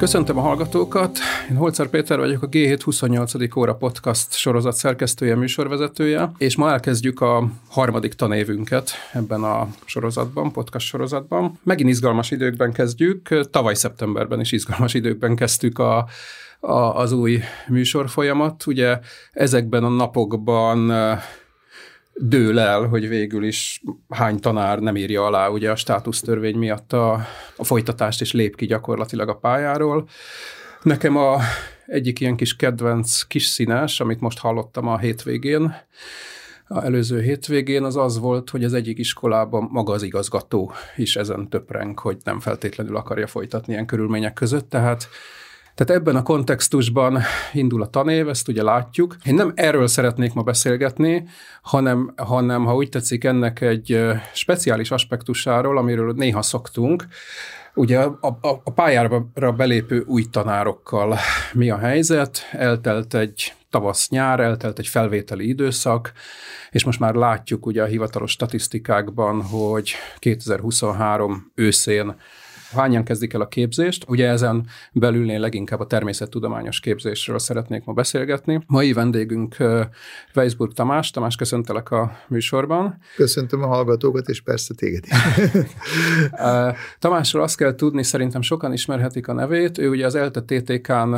Köszöntöm a hallgatókat, én Holcer Péter vagyok, a G7 28. óra podcast sorozat szerkesztője, műsorvezetője, és ma elkezdjük a harmadik tanévünket ebben a sorozatban, podcast sorozatban. Megint izgalmas időkben kezdjük, tavaly szeptemberben is izgalmas időkben kezdtük a a, az új műsorfolyamat. Ugye ezekben a napokban dől el, hogy végül is hány tanár nem írja alá ugye a státusztörvény miatt a, a folytatást, és lép ki gyakorlatilag a pályáról. Nekem a egyik ilyen kis kedvenc kis színes, amit most hallottam a hétvégén, a előző hétvégén, az az volt, hogy az egyik iskolában maga az igazgató is ezen töpreng, hogy nem feltétlenül akarja folytatni ilyen körülmények között, tehát tehát ebben a kontextusban indul a tanév, ezt ugye látjuk. Én nem erről szeretnék ma beszélgetni, hanem, hanem ha úgy tetszik, ennek egy speciális aspektusáról, amiről néha szoktunk, Ugye a, a, a pályára belépő új tanárokkal mi a helyzet? Eltelt egy tavasz-nyár, eltelt egy felvételi időszak, és most már látjuk ugye a hivatalos statisztikákban, hogy 2023 őszén hányan kezdik el a képzést. Ugye ezen belül én leginkább a természettudományos képzésről szeretnék ma beszélgetni. Mai vendégünk Weisburg Tamás. Tamás, köszöntelek a műsorban. Köszöntöm a hallgatókat, és persze téged is. Tamásról azt kell tudni, szerintem sokan ismerhetik a nevét. Ő ugye az ELTE TTK-n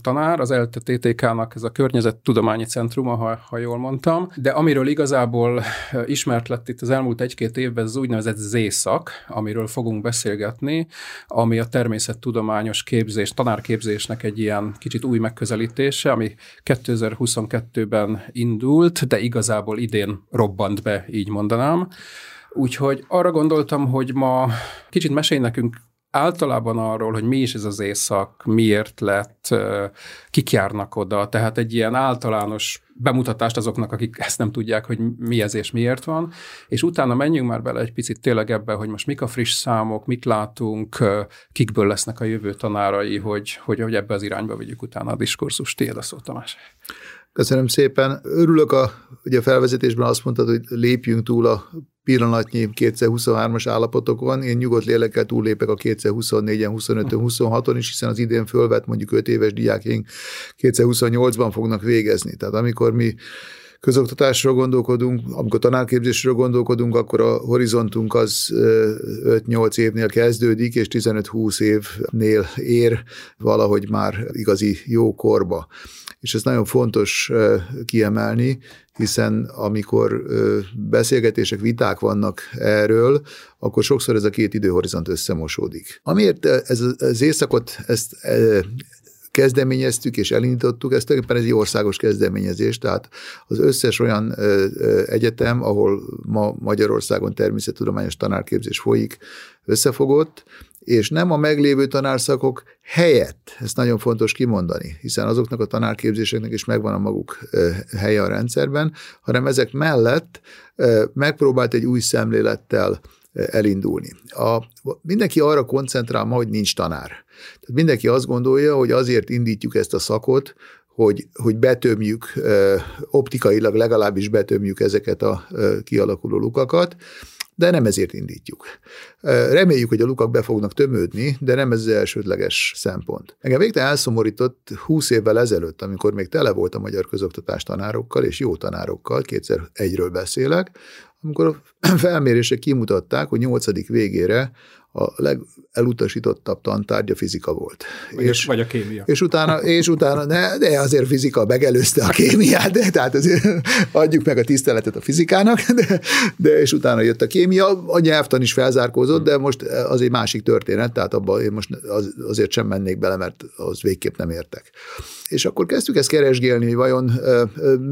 tanár, az ELTE TTK-nak ez a környezettudományi centruma, ha, ha jól mondtam, de amiről igazából ismert lett itt az elmúlt egy-két évben, ez az úgynevezett Z-szak, amiről fogunk beszélgetni, látni, ami a természettudományos képzés, tanárképzésnek egy ilyen kicsit új megközelítése, ami 2022-ben indult, de igazából idén robbant be, így mondanám. Úgyhogy arra gondoltam, hogy ma kicsit mesélj nekünk általában arról, hogy mi is ez az éjszak, miért lett, kik járnak oda, tehát egy ilyen általános bemutatást azoknak, akik ezt nem tudják, hogy mi ez és miért van, és utána menjünk már bele egy picit tényleg ebbe, hogy most mik a friss számok, mit látunk, kikből lesznek a jövő tanárai, hogy, hogy, hogy ebbe az irányba vigyük utána a diskurzus. Tiéd a szó, Tamás. Köszönöm szépen. Örülök, a, ugye a felvezetésben azt mondtad, hogy lépjünk túl a pillanatnyi 2023-as állapotokon. Én nyugodt lélekkel túllépek a 2024-en, 25-ön, 26-on is, hiszen az idén fölvett mondjuk 5 éves diákjaink 2028-ban fognak végezni. Tehát amikor mi közoktatásról gondolkodunk, amikor tanárképzésről gondolkodunk, akkor a horizontunk az 5-8 évnél kezdődik, és 15-20 évnél ér valahogy már igazi jó korba és ez nagyon fontos kiemelni, hiszen amikor beszélgetések, viták vannak erről, akkor sokszor ez a két időhorizont összemosódik. Amiért ez az éjszakot, ezt kezdeményeztük és elindítottuk, ez tulajdonképpen egy országos kezdeményezés, tehát az összes olyan egyetem, ahol ma Magyarországon természettudományos tanárképzés folyik, összefogott, és nem a meglévő tanárszakok helyett, ezt nagyon fontos kimondani, hiszen azoknak a tanárképzéseknek is megvan a maguk helye a rendszerben, hanem ezek mellett megpróbált egy új szemlélettel elindulni. A, mindenki arra koncentrál ma, hogy nincs tanár. Tehát mindenki azt gondolja, hogy azért indítjuk ezt a szakot, hogy, hogy betömjük, optikailag legalábbis betömjük ezeket a kialakuló lukakat, de nem ezért indítjuk. Reméljük, hogy a lukak be fognak tömődni, de nem ez az elsődleges szempont. Engem végtelen elszomorított 20 évvel ezelőtt, amikor még tele volt a magyar közoktatás tanárokkal, és jó tanárokkal, kétszer egyről beszélek, amikor a felmérések kimutatták, hogy nyolcadik végére a legelutasítottabb tantárgya fizika volt. Vagy, és, vagy a kémia. És utána, és utána ne, de azért fizika megelőzte a kémiát, de, tehát azért adjuk meg a tiszteletet a fizikának, de, de és utána jött a kémia, a nyelvtan is felzárkózott, de most az egy másik történet, tehát abban én most az, azért sem mennék bele, mert az végképp nem értek. És akkor kezdtük ezt keresgélni, hogy vajon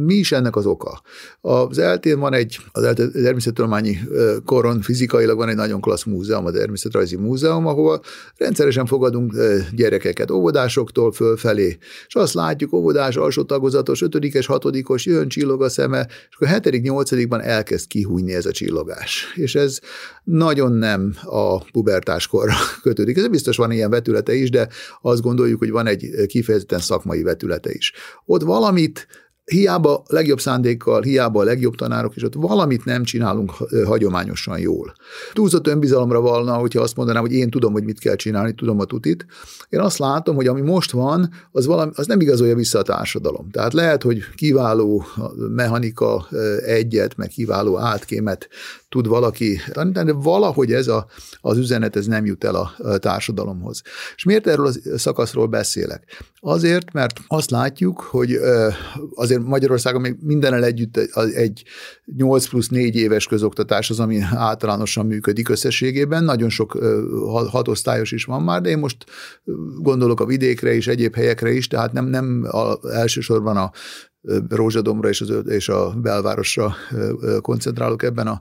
mi is ennek az oka. Az eltén van egy, az természettudományi koron fizikailag van egy nagyon klassz múzeum, a Természetrajzi Múzeum, ahol rendszeresen fogadunk gyerekeket óvodásoktól fölfelé, és azt látjuk, óvodás, alsó tagozatos, ötödikes, hatodikos, jön, csillog a szeme, és akkor hetedik, nyolcadikban elkezd kihújni ez a csillogás. És ez nagyon nem a pubertáskorra kötődik. Ez biztos van ilyen vetülete is, de azt gondoljuk, hogy van egy kifejezetten szakmai vetülete is. Ott valamit hiába legjobb szándékkal, hiába a legjobb tanárok, és ott valamit nem csinálunk hagyományosan jól. Túlzott önbizalomra valna, hogyha azt mondanám, hogy én tudom, hogy mit kell csinálni, tudom a tutit. Én azt látom, hogy ami most van, az, valami, az nem igazolja vissza a társadalom. Tehát lehet, hogy kiváló mechanika egyet, meg kiváló átkémet tud valaki tanítani, de valahogy ez a, az üzenet ez nem jut el a, társadalomhoz. És miért erről a szakaszról beszélek? Azért, mert azt látjuk, hogy azért Magyarországon még mindennel együtt egy 8 plusz 4 éves közoktatás az, ami általánosan működik összességében. Nagyon sok hatosztályos is van már, de én most gondolok a vidékre és egyéb helyekre is, tehát nem, nem a, elsősorban a Rózsadomra és, az, és a belvárosra koncentrálok ebben a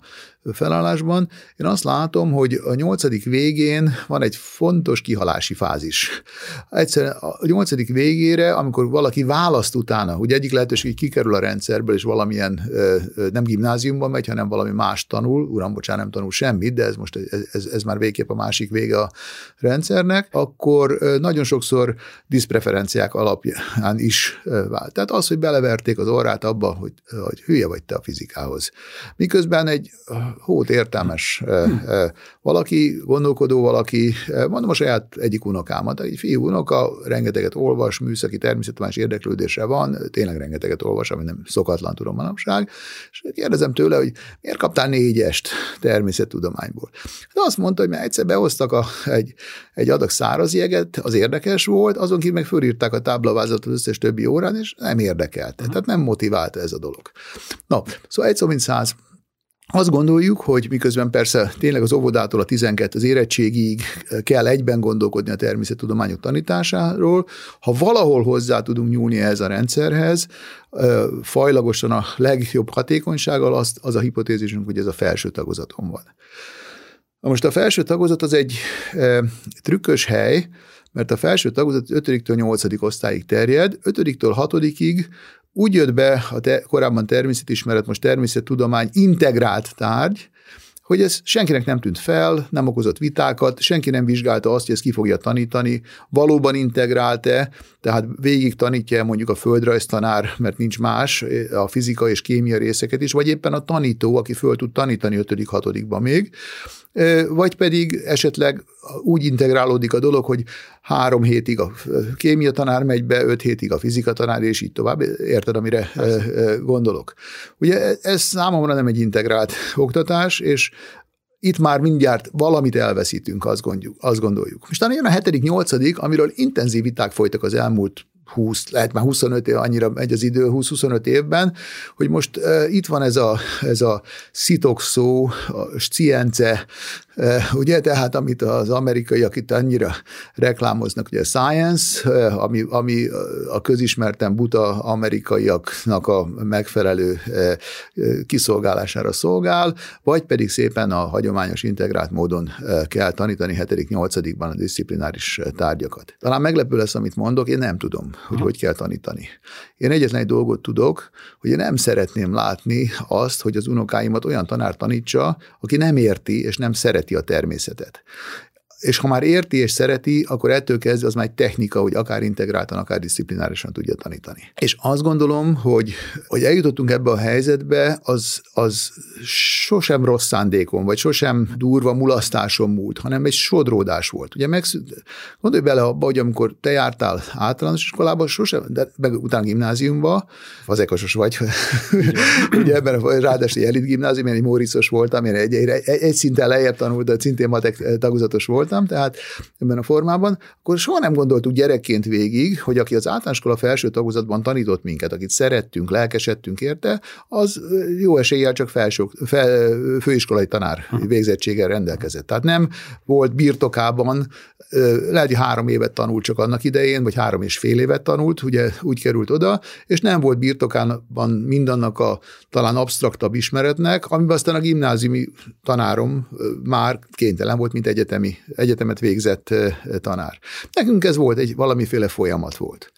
felállásban. Én azt látom, hogy a nyolcadik végén van egy fontos kihalási fázis. Egyszerűen a nyolcadik végére, amikor valaki választ utána, hogy egyik lehetőség, hogy kikerül a rendszerből, és valamilyen nem gimnáziumban megy, hanem valami más tanul, uram, bocsánat, nem tanul semmit, de ez most ez, ez, már végképp a másik vége a rendszernek, akkor nagyon sokszor diszpreferenciák alapján is vált. Tehát az, hogy beleverték az orrát abba, hogy, hogy hülye vagy te a fizikához. Miközben egy hót értelmes valaki, gondolkodó valaki, mondom a saját egyik unokámat, egy fiú unoka, rengeteget olvas, műszaki természettudományos érdeklődése van, tényleg rengeteget olvas, ami nem szokatlan tudom manapság, és kérdezem tőle, hogy miért kaptál négyest természettudományból. De azt mondta, hogy mert egyszer behoztak a, egy, egy adag száraz jeget, az érdekes volt, azon kívül meg fölírták a táblavázatot az összes többi órán, és nem érdekelte. Tehát nem motiválta ez a dolog. Na, szóval egy szó mint száz, azt gondoljuk, hogy miközben persze tényleg az óvodától a 12 az érettségig kell egyben gondolkodni a természettudományok tanításáról, ha valahol hozzá tudunk nyúlni ehhez a rendszerhez, fajlagosan a legjobb hatékonysággal, az, az a hipotézisünk, hogy ez a felső tagozaton van. Na most a felső tagozat az egy e, trükkös hely, mert a felső tagozat 5-től 8. osztályig terjed, 5-től 6-ig úgy jött be a te, korábban természetismeret, most természettudomány integrált tárgy, hogy ez senkinek nem tűnt fel, nem okozott vitákat, senki nem vizsgálta azt, hogy ezt ki fogja tanítani, valóban integrált-e, tehát végig tanítja mondjuk a földrajztanár, mert nincs más, a fizika és kémia részeket is, vagy éppen a tanító, aki föl tud tanítani 5.-6. még, vagy pedig esetleg úgy integrálódik a dolog, hogy három hétig a kémia tanár megy be, öt hétig a fizika tanár, és így tovább. Érted, amire Persze. gondolok? Ugye ez számomra nem egy integrált oktatás, és itt már mindjárt valamit elveszítünk, azt gondoljuk. Azt gondoljuk. Most jön a hetedik, nyolcadik, amiről intenzív viták folytak az elmúlt 20, lehet már 25 év, annyira megy az idő, 20-25 évben, hogy most uh, itt van ez a, ez a szitokszó, a science Ugye, tehát amit az amerikaiak itt annyira reklámoznak, ugye science, ami, ami a közismerten buta amerikaiaknak a megfelelő kiszolgálására szolgál, vagy pedig szépen a hagyományos integrált módon kell tanítani 7.-8.-ban a disziplináris tárgyakat. Talán meglepő lesz, amit mondok, én nem tudom, hogy hogy kell tanítani. Én egyetlen egy dolgot tudok, hogy én nem szeretném látni azt, hogy az unokáimat olyan tanár tanítsa, aki nem érti és nem szereti a természetet és ha már érti és szereti, akkor ettől kezdve az már egy technika, hogy akár integráltan, akár disziplinárisan tudja tanítani. És azt gondolom, hogy, hogy eljutottunk ebbe a helyzetbe, az, az sosem rossz szándékon, vagy sosem durva mulasztáson múlt, hanem egy sodródás volt. Ugye meg, gondolj bele abba, hogy amikor te jártál általános iskolába, sosem, de meg utána gimnáziumba, az ekosos vagy, ugye ebben a, ráadásul egy elit gimnázium, én egy Móriszos voltam, én egy, egy, egy, egy szinten lejjebb tanult, de szintén matek tagozatos voltam, voltam, tehát ebben a formában, akkor soha nem gondoltuk gyerekként végig, hogy aki az általánoskola felső tagozatban tanított minket, akit szerettünk, lelkesedtünk érte, az jó eséllyel csak felső, fel, főiskolai tanár végzettséggel rendelkezett. Tehát nem volt birtokában, lehet, hogy három évet tanult csak annak idején, vagy három és fél évet tanult, ugye úgy került oda, és nem volt birtokában mindannak a talán absztraktabb ismeretnek, amiben aztán a gimnáziumi tanárom már kénytelen volt, mint egyetemi egyetemet végzett tanár. Nekünk ez volt, egy valamiféle folyamat volt.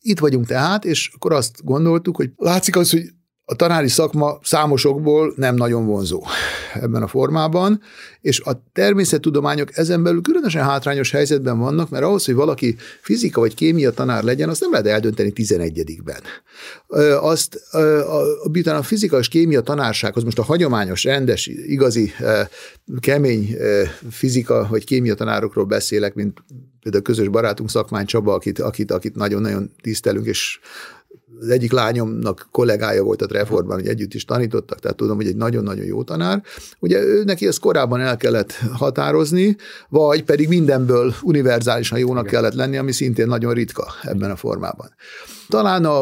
Itt vagyunk tehát, és akkor azt gondoltuk, hogy látszik az, hogy a tanári szakma számosokból nem nagyon vonzó ebben a formában, és a természettudományok ezen belül különösen hátrányos helyzetben vannak, mert ahhoz, hogy valaki fizika vagy kémia tanár legyen, azt nem lehet eldönteni 11-ben. Azt a, a fizika és kémia tanársághoz, most a hagyományos, rendes, igazi, kemény fizika vagy kémia tanárokról beszélek, mint például közös barátunk Szakmány Csaba, akit, akit, akit nagyon-nagyon tisztelünk, és az egyik lányomnak kollégája volt a Trefortban, hogy együtt is tanítottak, tehát tudom, hogy egy nagyon-nagyon jó tanár. Ugye ő neki ezt korábban el kellett határozni, vagy pedig mindenből univerzálisan jónak Igen. kellett lenni, ami szintén nagyon ritka ebben a formában. Talán a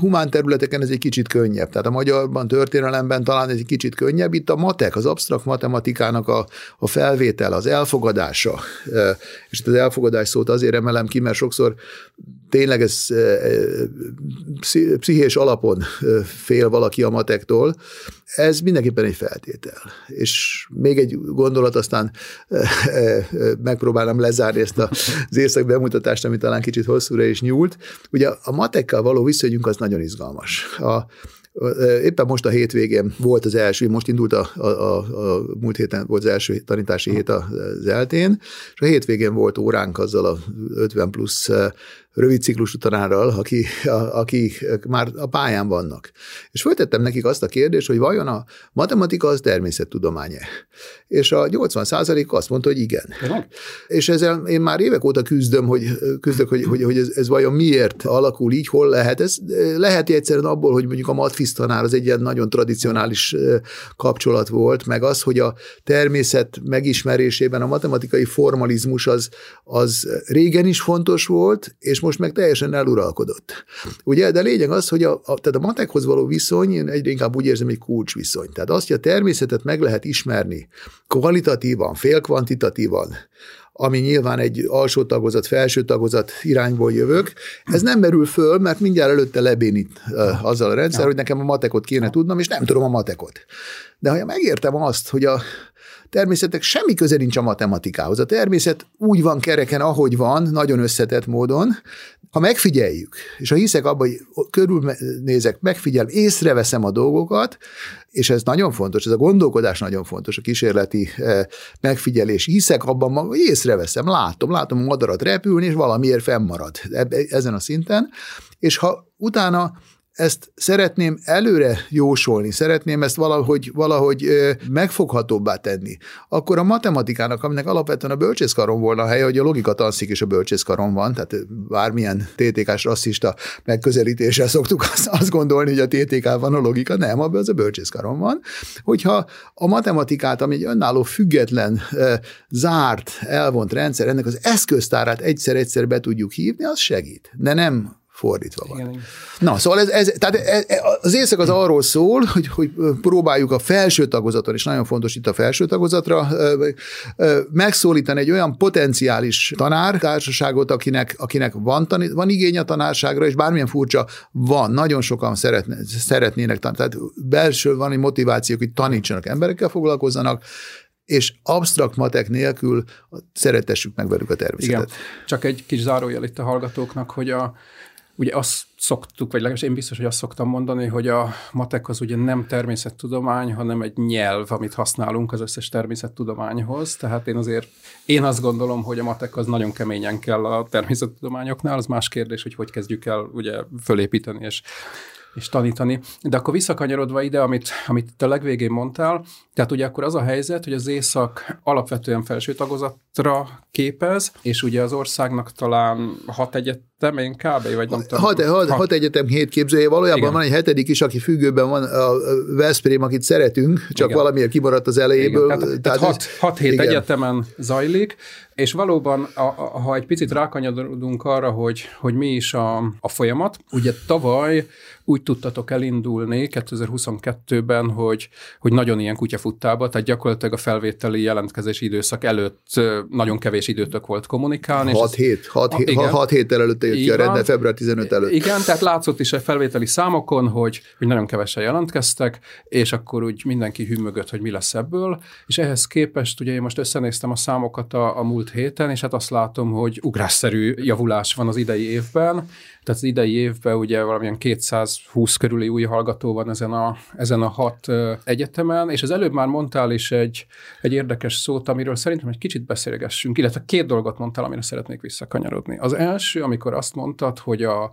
humán területeken ez egy kicsit könnyebb, tehát a magyarban, történelemben talán ez egy kicsit könnyebb. Itt a matek, az absztrakt matematikának a, a felvétel, az elfogadása, és itt az elfogadás szót azért emelem ki, mert sokszor tényleg ez pszichés alapon fél valaki a matektól, ez mindenképpen egy feltétel. És még egy gondolat, aztán megpróbálom lezárni ezt az éjszak bemutatást, ami talán kicsit hosszúra is nyúlt. Ugye a matekkal való viszonyunk az nagyon izgalmas. A, Éppen most a hétvégén volt az első, most indult a, a, a, a múlt héten volt az első tanítási hét az eltén, és a hétvégén volt óránk azzal a 50 plusz rövid ciklusú tanárral, aki, a, aki már a pályán vannak. És föltettem nekik azt a kérdést, hogy vajon a matematika az természettudomány-e? És a 80 százalék azt mondta, hogy igen. Uh-huh. És ezzel én már évek óta küzdöm, hogy, küzdök, hogy, hogy, hogy ez, ez vajon miért alakul így, hol lehet. Ez lehet egyszerűen abból, hogy mondjuk a matfiz tanár az egy ilyen nagyon tradicionális kapcsolat volt, meg az, hogy a természet megismerésében a matematikai formalizmus az, az régen is fontos volt, és most meg teljesen eluralkodott. Ugye, de lényeg az, hogy a, a, tehát a matekhoz való viszony, én egyre inkább úgy érzem, egy kulcsviszony. Tehát azt, hogy a természetet meg lehet ismerni kvalitatívan, félkvantitatívan, ami nyilván egy alsó tagozat, felső tagozat irányból jövök, ez nem merül föl, mert mindjárt előtte lebénít uh, azzal a rendszer, ja. hogy nekem a matekot kéne tudnom, és nem tudom a matekot. De ha megértem azt, hogy a természetek semmi köze nincs a matematikához. A természet úgy van kereken, ahogy van, nagyon összetett módon. Ha megfigyeljük, és ha hiszek abban, hogy körülnézek, megfigyelem, észreveszem a dolgokat, és ez nagyon fontos, ez a gondolkodás nagyon fontos, a kísérleti eh, megfigyelés. Hiszek abban, hogy észreveszem, látom, látom a madarat repülni, és valamiért fennmarad ezen a szinten, és ha utána ezt szeretném előre jósolni, szeretném ezt valahogy, valahogy megfoghatóbbá tenni, akkor a matematikának, aminek alapvetően a bölcsészkaron volna a helye, hogy a logika tanszik és a bölcsészkaron van, tehát bármilyen TTK-s rasszista megközelítéssel szoktuk azt, azt gondolni, hogy a TTK van a logika, nem, abban az a bölcsészkaron van. Hogyha a matematikát, ami egy önálló, független, zárt, elvont rendszer, ennek az eszköztárát egyszer-egyszer be tudjuk hívni, az segít. De nem fordítva van. Igen, Na, szóval ez, ez, tehát ez, e, az éjszak az arról szól, hogy, hogy próbáljuk a felső tagozaton, és nagyon fontos itt a felső tagozatra, megszólítani egy olyan potenciális tanártársaságot, akinek, akinek van, tanít, van igény a tanárságra, és bármilyen furcsa, van, nagyon sokan szeretne, szeretnének tanítani. Tehát belső van egy motiváció, hogy tanítsanak, emberekkel foglalkozzanak, és absztrakt matek nélkül szeretessük meg velük a természetet. Igen. Csak egy kis zárójel itt a hallgatóknak, hogy a, ugye azt szoktuk, vagy legalábbis én biztos, hogy azt szoktam mondani, hogy a matek az ugye nem természettudomány, hanem egy nyelv, amit használunk az összes természettudományhoz. Tehát én azért, én azt gondolom, hogy a matek az nagyon keményen kell a természettudományoknál, az más kérdés, hogy hogy kezdjük el ugye fölépíteni és és tanítani. De akkor visszakanyarodva ide, amit, amit te a legvégén mondtál, tehát ugye akkor az a helyzet, hogy az észak alapvetően felső tagozatra képez, és ugye az országnak talán hat egyetem, én kb. vagy nem tudom. Hat, hat, hat. hat egyetem, hét képzője, valójában Igen. van egy hetedik is, aki függőben van, a Veszprém, akit szeretünk, csak Igen. valamiért kimaradt az elejéből. Igen. Tehát, tehát, hat, hat hét Igen. egyetemen zajlik, és valóban, a, a, ha egy picit rákanyarodunk arra, hogy, hogy mi is a, a folyamat, ugye tavaly úgy tudtatok elindulni 2022-ben, hogy, hogy nagyon ilyen kutyafuttába, tehát gyakorlatilag a felvételi jelentkezési időszak előtt nagyon kevés időtök volt kommunikálni. 6 hét, 6 hét, 6 héttel előtt jött ki a rende, február 15 előtt. Igen, tehát látszott is a felvételi számokon, hogy, hogy nagyon kevesen jelentkeztek, és akkor úgy mindenki hűmögött, hogy mi lesz ebből, és ehhez képest ugye én most összenéztem a számokat a, a múlt héten, és hát azt látom, hogy ugrásszerű javulás van az idei évben. Tehát az idei évben ugye valamilyen 220 körüli új hallgató van ezen a, ezen a hat egyetemen, és az előbb már mondtál is egy, egy érdekes szót, amiről szerintem egy kicsit beszélgessünk, illetve két dolgot mondtál, amire szeretnék visszakanyarodni. Az első, amikor azt mondtad, hogy a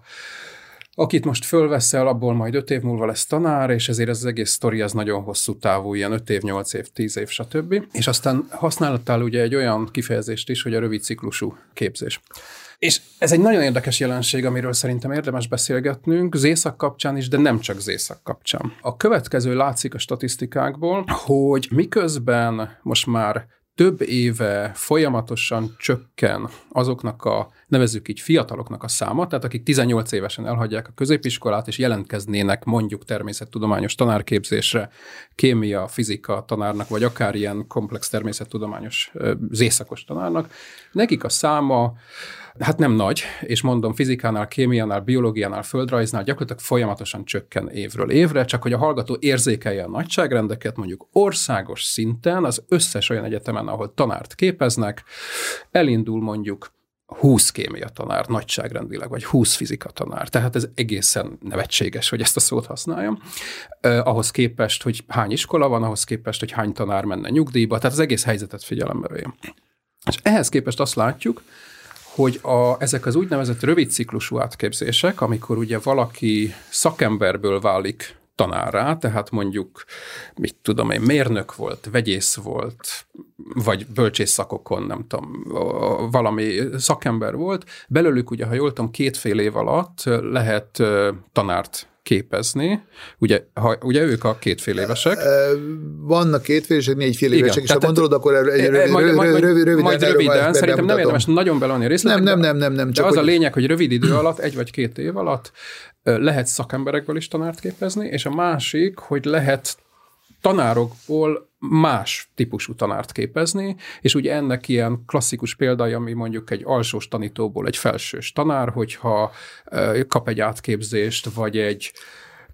Akit most fölveszel, abból majd öt év múlva lesz tanár, és ezért ez az egész sztori az nagyon hosszú távú, ilyen öt év, nyolc év, tíz év, stb. És aztán használattál ugye egy olyan kifejezést is, hogy a rövid ciklusú képzés. És ez egy nagyon érdekes jelenség, amiről szerintem érdemes beszélgetnünk, Zészak kapcsán is, de nem csak Zészak kapcsán. A következő látszik a statisztikákból, hogy miközben most már több éve folyamatosan csökken azoknak a, nevezzük így, fiataloknak a száma, tehát akik 18 évesen elhagyják a középiskolát, és jelentkeznének mondjuk természettudományos tanárképzésre, kémia, fizika tanárnak, vagy akár ilyen komplex természettudományos zészakos tanárnak, nekik a száma Hát nem nagy, és mondom, fizikánál, kémiánál, biológiánál, földrajznál gyakorlatilag folyamatosan csökken évről évre, csak hogy a hallgató érzékelje a nagyságrendeket, mondjuk országos szinten, az összes olyan egyetemen, ahol tanárt képeznek, elindul mondjuk 20 kémia tanár nagyságrendileg, vagy 20 fizika tanár. Tehát ez egészen nevetséges, hogy ezt a szót használjam. Eh, ahhoz képest, hogy hány iskola van, ahhoz képest, hogy hány tanár menne nyugdíjba, tehát az egész helyzetet figyelembe vegyem. És ehhez képest azt látjuk, hogy a, ezek az úgynevezett rövid ciklusú átképzések, amikor ugye valaki szakemberből válik tanárá, tehát mondjuk, mit tudom én, mérnök volt, vegyész volt, vagy bölcsész szakokon, nem tudom, valami szakember volt, belőlük ugye, ha jól tudom, két fél év alatt lehet tanárt képezni. Ugye, ha, ugye ők a kétfél évesek. Vannak kétfél évesek, négyfél évesek, és ha gondolod, akkor egy rövid, majd, majd, röviden, majd röviden szerintem nem érdemes nagyon belonni a részletekbe. Nem, nem, nem, nem. Csak de az a lényeg, hogy rövid idő alatt, egy vagy két év alatt lehet szakemberekből is tanárt képezni, és a másik, hogy lehet tanárokból más típusú tanárt képezni, és ugye ennek ilyen klasszikus példája, ami mondjuk egy alsós tanítóból egy felsős tanár, hogyha kap egy átképzést, vagy egy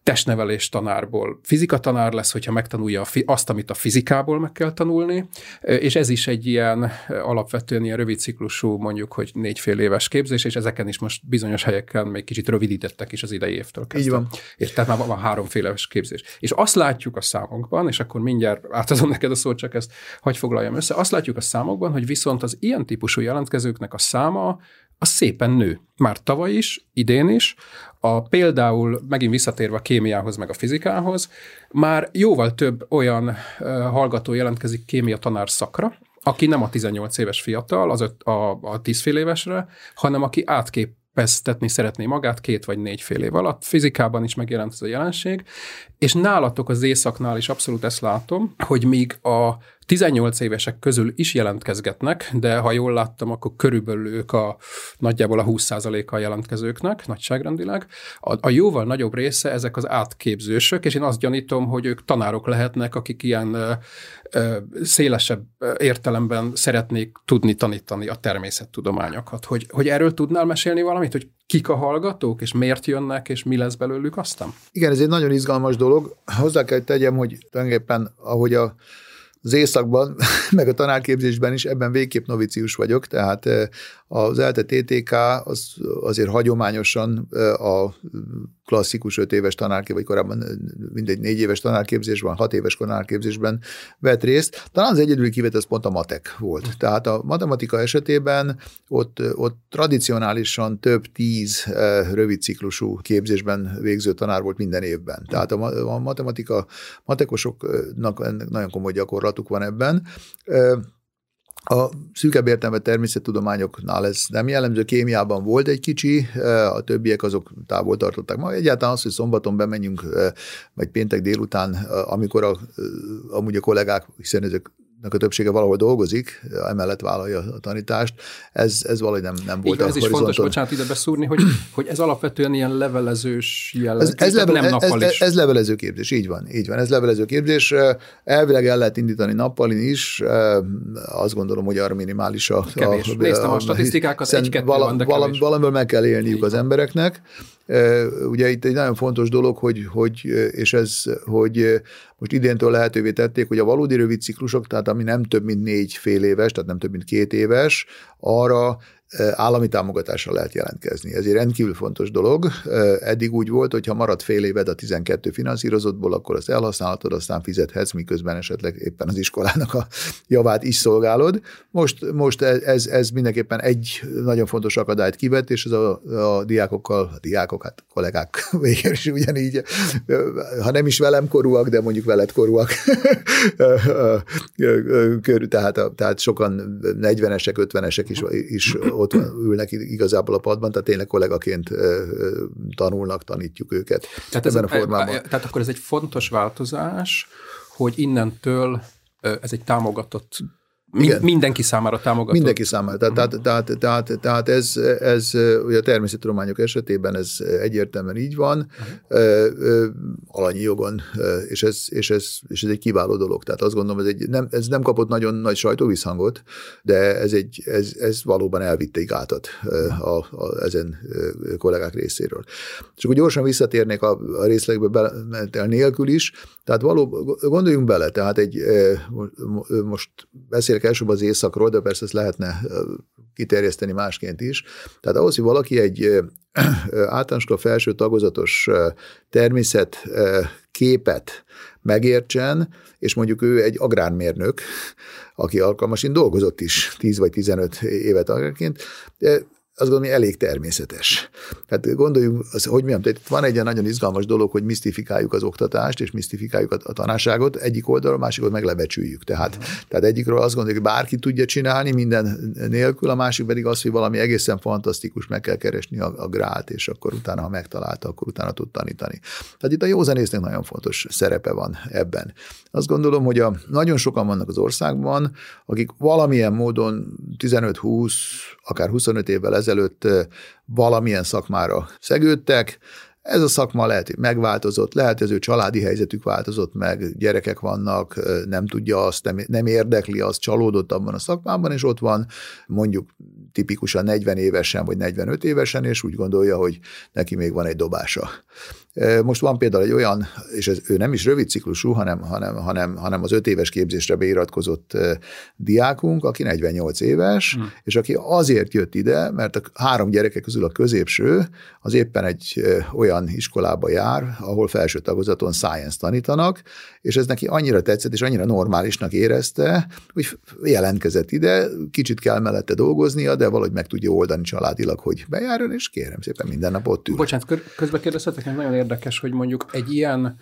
testnevelés tanárból fizika tanár lesz, hogyha megtanulja azt, amit a fizikából meg kell tanulni, és ez is egy ilyen alapvetően ilyen rövid ciklusú, mondjuk, hogy négy fél éves képzés, és ezeken is most bizonyos helyeken még kicsit rövidítettek is az idei évtől kezdve. Így van. És tehát már van három fél éves képzés. És azt látjuk a számokban, és akkor mindjárt átadom neked a szót, csak ezt hagy foglaljam össze, azt látjuk a számokban, hogy viszont az ilyen típusú jelentkezőknek a száma az szépen nő. Már tavaly is, idén is, a például megint visszatérve a kémiához, meg a fizikához, már jóval több olyan hallgató jelentkezik kémia tanár szakra, aki nem a 18 éves fiatal, az a, a, a 10 fél évesre, hanem aki átkép pesztetni szeretné magát két vagy négy fél év alatt. Fizikában is megjelent ez a jelenség, és nálatok az északnál is abszolút ezt látom, hogy míg a 18 évesek közül is jelentkezgetnek, de ha jól láttam, akkor körülbelül ők a nagyjából a 20%-a jelentkezőknek, nagyságrendileg. A, a jóval nagyobb része ezek az átképzősök, és én azt gyanítom, hogy ők tanárok lehetnek, akik ilyen ö, ö, szélesebb értelemben szeretnék tudni tanítani a természettudományokat. Hogy, hogy erről tudnál mesélni valamit, hogy kik a hallgatók, és miért jönnek, és mi lesz belőlük aztán? Igen, ez egy nagyon izgalmas dolog. Hozzá kell tegyem, hogy tulajdonképpen, ahogy a az éjszakban, meg a tanárképzésben is ebben végképp novicius vagyok, tehát az ELTE TTK az azért hagyományosan a klasszikus öt éves tanárképzés, vagy korábban mindegy négy éves tanárképzésben, hat éves tanárképzésben vett részt. Talán az egyedüli kivet az pont a matek volt. Tehát a matematika esetében ott, ott tradicionálisan több tíz rövid ciklusú képzésben végző tanár volt minden évben. Tehát a matematika, matekosoknak nagyon komoly gyakorlatuk van ebben. A szűkebb értelme természettudományoknál ez nem jellemző, kémiában volt egy kicsi, a többiek azok távol tartották. Ma egyáltalán az, hogy szombaton bemenjünk, vagy péntek délután, amikor a, amúgy a kollégák, hiszen ezek a többsége valahol dolgozik, emellett vállalja a tanítást, ez, ez valahogy nem, nem volt Igen, ez is fontos, bocsánat ide beszúrni, hogy, hogy ez alapvetően ilyen levelezős jellegű, ez, ez, level, nem nappal ez, ez, ez levelező képzés, így van, így van, ez levelező képzés. Elvileg el lehet indítani nappalin is, azt gondolom, hogy arra minimális a... Kevés. A, Néztem a, a statisztikákat, egy-kettő vala, van, de kevés. Valamiből meg kell élniük az embereknek, Ugye itt egy nagyon fontos dolog, hogy, hogy és ez, hogy most idéntől lehetővé tették, hogy a valódi rövid ciklusok, tehát ami nem több mint négy fél éves, tehát nem több mint két éves, arra állami támogatásra lehet jelentkezni. Ez egy rendkívül fontos dolog. Eddig úgy volt, hogy ha marad fél éved a 12 finanszírozottból, akkor azt elhasználhatod, aztán fizethetsz, miközben esetleg éppen az iskolának a javát is szolgálod. Most, most ez, ez mindenképpen egy nagyon fontos akadályt kivet, és ez a, a diákokkal, a diákok, hát kollégák végül is ugyanígy, ha nem is velem korúak, de mondjuk veled korúak, tehát, tehát sokan 40-esek, 50-esek is, is ott ülnek igazából a padban, tehát tényleg kollégaként tanulnak, tanítjuk őket tehát ebben ez, a formában. Tehát akkor ez egy fontos változás, hogy innentől ez egy támogatott igen. Mindenki számára támogató. Mindenki számára. Tehát, uh-huh. tehát, tehát, tehát, tehát ez, ez ugye a természettudományok esetében ez egyértelműen így van, uh-huh. alanyi jogon, és ez, és, ez, és ez egy kiváló dolog. Tehát azt gondolom, ez, egy, nem, ez nem kapott nagyon nagy sajtóvisszhangot, de ez, egy, ez, ez valóban elvitte egy gátat a, a, ezen kollégák részéről. És akkor gyorsan visszatérnék a, a részlegbe be, nélkül is, tehát való, gondoljunk bele, tehát egy, most beszélek beszélek elsőbb az éjszakról, de persze ezt lehetne kiterjeszteni másként is. Tehát ahhoz, hogy valaki egy általános felső tagozatos természet képet megértsen, és mondjuk ő egy agrármérnök, aki alkalmasint dolgozott is 10 vagy 15 évet agrárként, azt gondolom, hogy elég természetes. Tehát gondoljunk, az, hogy mi tehát van egy nagyon izgalmas dolog, hogy misztifikáljuk az oktatást, és misztifikáljuk a, a tanárságot, egyik oldalról, másik oldalról meg lebecsüljük. Tehát, uh-huh. tehát egyikről azt gondoljuk, hogy bárki tudja csinálni minden nélkül, a másik pedig az, hogy valami egészen fantasztikus, meg kell keresni a, a grát, és akkor utána, ha megtalálta, akkor utána tud tanítani. Tehát itt a józanésznek nagyon fontos szerepe van ebben. Azt gondolom, hogy a, nagyon sokan vannak az országban, akik valamilyen módon 15-20, akár 25 évvel ezelőtt valamilyen szakmára szegődtek, ez a szakma lehet, hogy megváltozott, lehet, hogy az ő családi helyzetük változott meg, gyerekek vannak, nem tudja azt, nem, nem érdekli azt, csalódott abban a szakmában, és ott van mondjuk tipikusan 40 évesen vagy 45 évesen, és úgy gondolja, hogy neki még van egy dobása. Most van például egy olyan, és ez, ő nem is rövid ciklusú, hanem, hanem, hanem, hanem az öt éves képzésre beiratkozott diákunk, aki 48 éves, hmm. és aki azért jött ide, mert a három gyereke közül a középső az éppen egy olyan iskolába jár, ahol felső tagozaton science tanítanak, és ez neki annyira tetszett, és annyira normálisnak érezte, hogy jelentkezett ide, kicsit kell mellette dolgoznia, de valahogy meg tudja oldani családilag, hogy bejárjon, és kérem szépen minden nap ott ül. Bocsánat, közbe kérdezhetek, nagyon érdekes, hogy mondjuk egy ilyen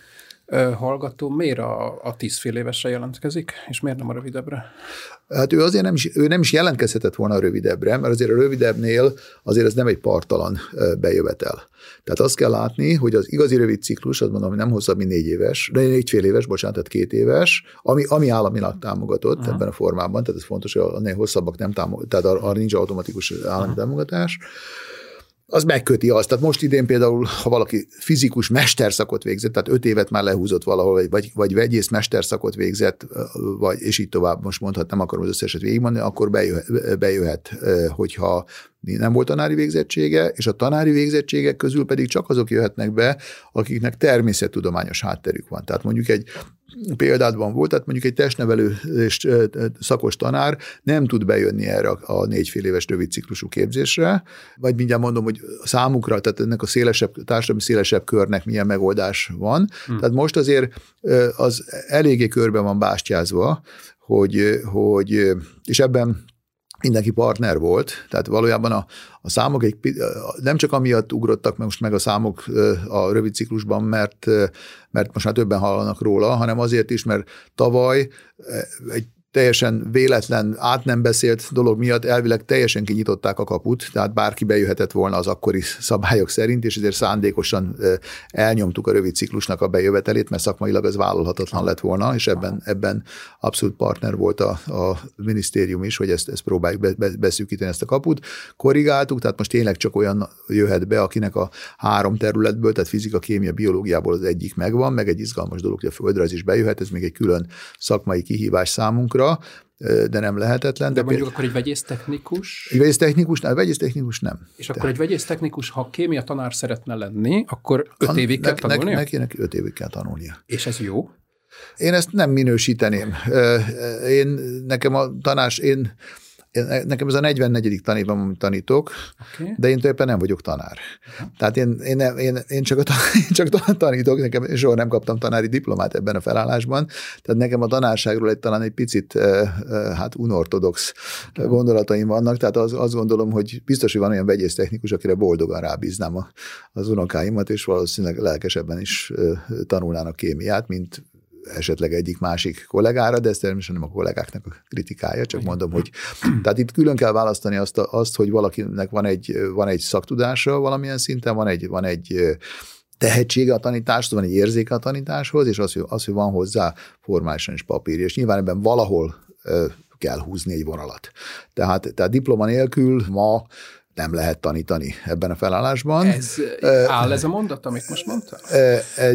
hallgató miért a, a tíz fél évesre jelentkezik, és miért nem a rövidebbre? Hát ő azért nem is, ő nem is jelentkezhetett volna a rövidebbre, mert azért a rövidebbnél azért ez nem egy partalan bejövetel. Tehát azt kell látni, hogy az igazi rövid ciklus, azt mondom, hogy nem hosszabb, mint négy éves, de négy fél éves, bocsánat, tehát két éves, ami, ami államilag támogatott Aha. ebben a formában, tehát ez fontos, hogy a hosszabbak nem támogat, tehát arra nincs automatikus állami Aha. Az megköti azt. Tehát most idén például, ha valaki fizikus mesterszakot végzett, tehát öt évet már lehúzott valahol, vagy, vagy vegyész mesterszakot végzett, vagy, és így tovább, most mondhat, nem akarom az összeset végigmondani, akkor bejöhet, bejöhet hogyha nem volt tanári végzettsége, és a tanári végzettségek közül pedig csak azok jöhetnek be, akiknek természettudományos hátterük van. Tehát mondjuk egy példádban volt, tehát mondjuk egy testnevelő szakos tanár nem tud bejönni erre a négyfél éves rövid ciklusú képzésre, vagy mindjárt mondom, hogy számukra, tehát ennek a szélesebb, társadalmi szélesebb körnek milyen megoldás van. Hmm. Tehát most azért az eléggé körben van bástyázva, hogy, hogy és ebben mindenki partner volt, tehát valójában a, a számok egy, nem csak amiatt ugrottak meg most meg a számok a rövid ciklusban, mert, mert most már többen hallanak róla, hanem azért is, mert tavaly egy teljesen véletlen, át nem beszélt dolog miatt elvileg teljesen kinyitották a kaput, tehát bárki bejöhetett volna az akkori szabályok szerint, és ezért szándékosan elnyomtuk a rövid ciklusnak a bejövetelét, mert szakmailag ez vállalhatatlan lett volna, és ebben, ebben abszolút partner volt a, a minisztérium is, hogy ezt, ezt próbáljuk be, be, beszűkíteni ezt a kaput. Korrigáltuk, tehát most tényleg csak olyan jöhet be, akinek a három területből, tehát fizika, kémia, biológiából az egyik megvan, meg egy izgalmas dolog, hogy a földrajz is bejöhet, ez még egy külön szakmai kihívás számunkra, számukra, de nem lehetetlen. De, de mondjuk akkor egy vegyésztechnikus? Egy vegyésztechnikus, nem, vegyésztechnikus nem. És akkor egy vegyésztechnikus, ha kémia tanár szeretne lenni, akkor öt évig kell tanulnia? Neki, neki öt évig kell tanulnia. És ez jó? Én ezt nem minősíteném. Én, nekem a tanás, én Nekem ez a 44. tanévam, amit tanítok, okay. de én tulajdonképpen nem vagyok tanár. Tehát én, én, én, én, csak a, én csak tanítok, nekem soha nem kaptam tanári diplomát ebben a felállásban, tehát nekem a tanárságról egy talán egy picit hát unortodox uh-huh. gondolataim vannak, tehát az, azt gondolom, hogy biztos, hogy van olyan vegyésztechnikus, akire boldogan rábíznám a, az unokáimat, és valószínűleg lelkesebben is tanulnának kémiát, mint esetleg egyik másik kollégára, de ez természetesen nem a kollégáknak a kritikája, csak mondom, hogy tehát itt külön kell választani azt, azt hogy valakinek van egy, van egy szaktudása valamilyen szinten, van egy, van egy tehetsége a tanításhoz, van egy érzéke a tanításhoz, és az, hogy, az, hogy van hozzá formálisan is papír. És nyilván ebben valahol kell húzni egy vonalat. Tehát, tehát diploma nélkül ma nem lehet tanítani ebben a felállásban. Ez áll ez a mondat, amit most mondta?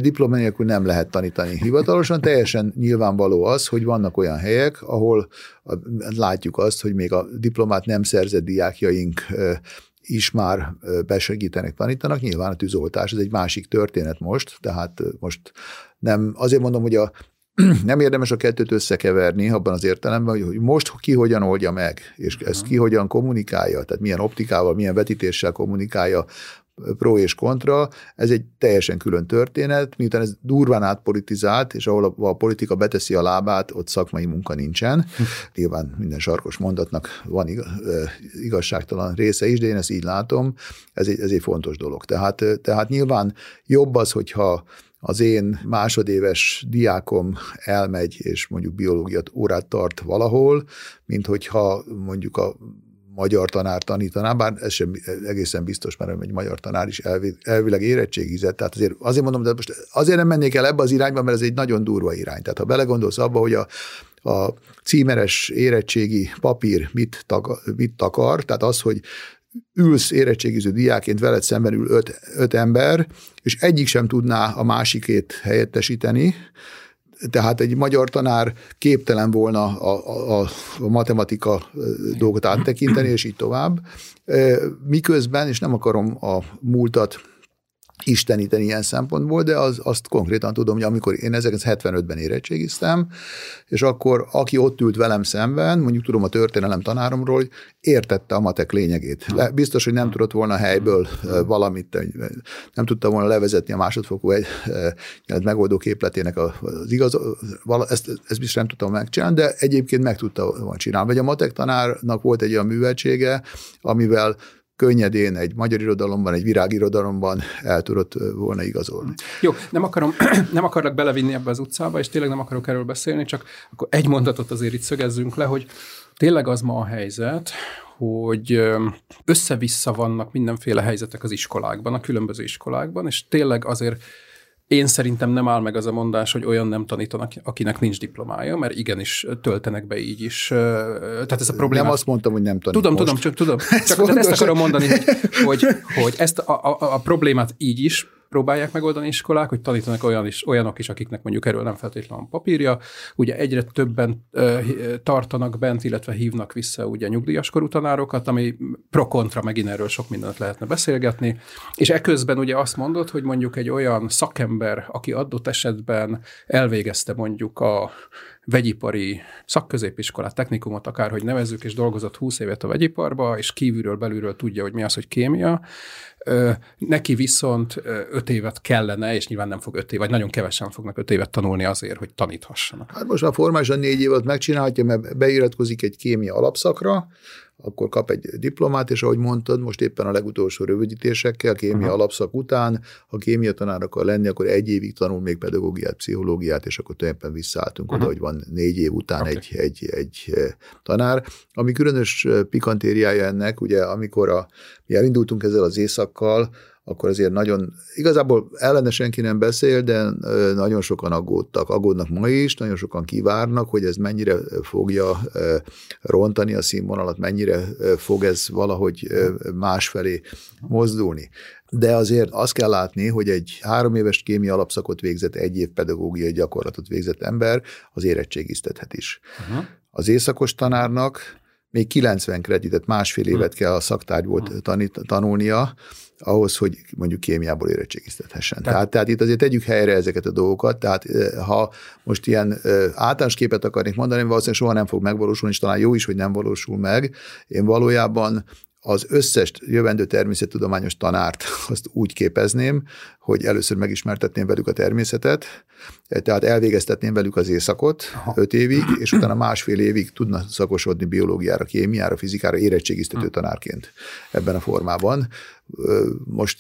Diploma nélkül nem lehet tanítani hivatalosan. Teljesen nyilvánvaló az, hogy vannak olyan helyek, ahol látjuk azt, hogy még a diplomát nem szerzett diákjaink is már besegítenek, tanítanak. Nyilván a tűzoltás, ez egy másik történet most, tehát most nem, azért mondom, hogy a nem érdemes a kettőt összekeverni abban az értelemben, hogy most ki hogyan oldja meg, és ezt ki hogyan kommunikálja, tehát milyen optikával, milyen vetítéssel kommunikálja pro és kontra, ez egy teljesen külön történet, miután ez durván átpolitizált, és ahol a, a politika beteszi a lábát, ott szakmai munka nincsen. Nyilván minden sarkos mondatnak van igazságtalan része is, de én ezt így látom, ez egy, ez egy fontos dolog. Tehát, tehát nyilván jobb az, hogyha az én másodéves diákom elmegy, és mondjuk biológiát órát tart valahol, mint hogyha mondjuk a magyar tanár tanítaná, bár ez sem egészen biztos, mert egy magyar tanár is elvileg, elvileg érettségizett. Tehát azért, azért mondom, de most azért nem mennék el ebbe az irányba, mert ez egy nagyon durva irány. Tehát ha belegondolsz abba, hogy a, a címeres érettségi papír mit, tag, mit takar, tehát az, hogy ülsz érettségiző diáként, veled szemben ül öt, öt ember, és egyik sem tudná a másikét helyettesíteni, tehát egy magyar tanár képtelen volna a, a, a matematika dolgot áttekinteni, és így tovább. Miközben, és nem akarom a múltat isteníteni ilyen szempontból, de az, azt konkrétan tudom, hogy amikor én 1975-ben érettségiztem, és akkor aki ott ült velem szemben, mondjuk tudom a történelem tanáromról, hogy értette a matek lényegét. Le, biztos, hogy nem tudott volna helyből valamit, nem tudta volna levezetni a másodfokú egy, egy megoldó képletének az igaz, ezt, ezt biztos nem tudtam megcsinálni, de egyébként meg tudta volna csinálni. Vagy a matek tanárnak volt egy olyan műveltsége, amivel könnyedén egy magyar irodalomban, egy virágirodalomban el tudott volna igazolni. Jó, nem, akarom, nem akarlak belevinni ebbe az utcába, és tényleg nem akarok erről beszélni, csak akkor egy mondatot azért itt szögezzünk le, hogy tényleg az ma a helyzet, hogy össze-vissza vannak mindenféle helyzetek az iskolákban, a különböző iskolákban, és tényleg azért én szerintem nem áll meg az a mondás, hogy olyan nem tanítanak, akinek nincs diplomája, mert igenis töltenek be így is. Tehát ez a probléma. Nem azt mondtam, hogy nem tanítok. Tudom, most. tudom, csak tudom. Csak ezt akarom mondani, hogy, hogy, hogy ezt a, a, a problémát így is próbálják megoldani iskolák, hogy tanítanak olyan is, olyanok is, akiknek mondjuk erről nem feltétlenül papírja. Ugye egyre többen ö, tartanak bent, illetve hívnak vissza ugye nyugdíjas korú tanárokat, ami pro-kontra megint erről sok mindent lehetne beszélgetni. És eközben ugye azt mondod, hogy mondjuk egy olyan szakember, aki adott esetben elvégezte mondjuk a vegyipari szakközépiskolát, technikumot, akárhogy nevezzük, és dolgozott 20 évet a vegyiparba, és kívülről, belülről tudja, hogy mi az, hogy kémia, Neki viszont öt évet kellene, és nyilván nem fog öt év, vagy nagyon kevesen fognak öt évet tanulni azért, hogy taníthassanak. Hát most már formálisan négy évet megcsinálhatja, mert beiratkozik egy kémia alapszakra, akkor kap egy diplomát, és ahogy mondtad, most éppen a legutolsó rövidítésekkel, kémia Aha. alapszak után, ha kémia tanár akar lenni, akkor egy évig tanul még pedagógiát, pszichológiát, és akkor tulajdonképpen visszaálltunk Aha. oda, hogy van négy év után okay. egy, egy, egy tanár. Ami különös pikantériája ennek, ugye amikor a, mi elindultunk ezzel az északkal, akkor azért nagyon, igazából ellene senki nem beszél, de nagyon sokan aggódtak, aggódnak ma is, nagyon sokan kivárnak, hogy ez mennyire fogja rontani a színvonalat, mennyire fog ez valahogy másfelé mozdulni. De azért azt kell látni, hogy egy három éves kémia alapszakot végzett, egy év pedagógiai gyakorlatot végzett ember az érettségiztethet is. Uh-huh Az északos tanárnak még 90 kreditet, másfél évet hm. kell a szaktárgyból hm. tanít, tanulnia, ahhoz, hogy mondjuk kémiából érettségiztethessen. Tehát, tehát, tehát itt azért tegyük helyre ezeket a dolgokat, tehát ha most ilyen általános képet akarnék mondani, valószínűleg soha nem fog megvalósulni, és talán jó is, hogy nem valósul meg. Én valójában az összes jövendő természettudományos tanárt azt úgy képezném, hogy először megismertetném velük a természetet, tehát elvégeztetném velük az éjszakot Aha. öt évig, és utána másfél évig tudna szakosodni biológiára, kémiára, fizikára érettségiztető tanárként ebben a formában. Most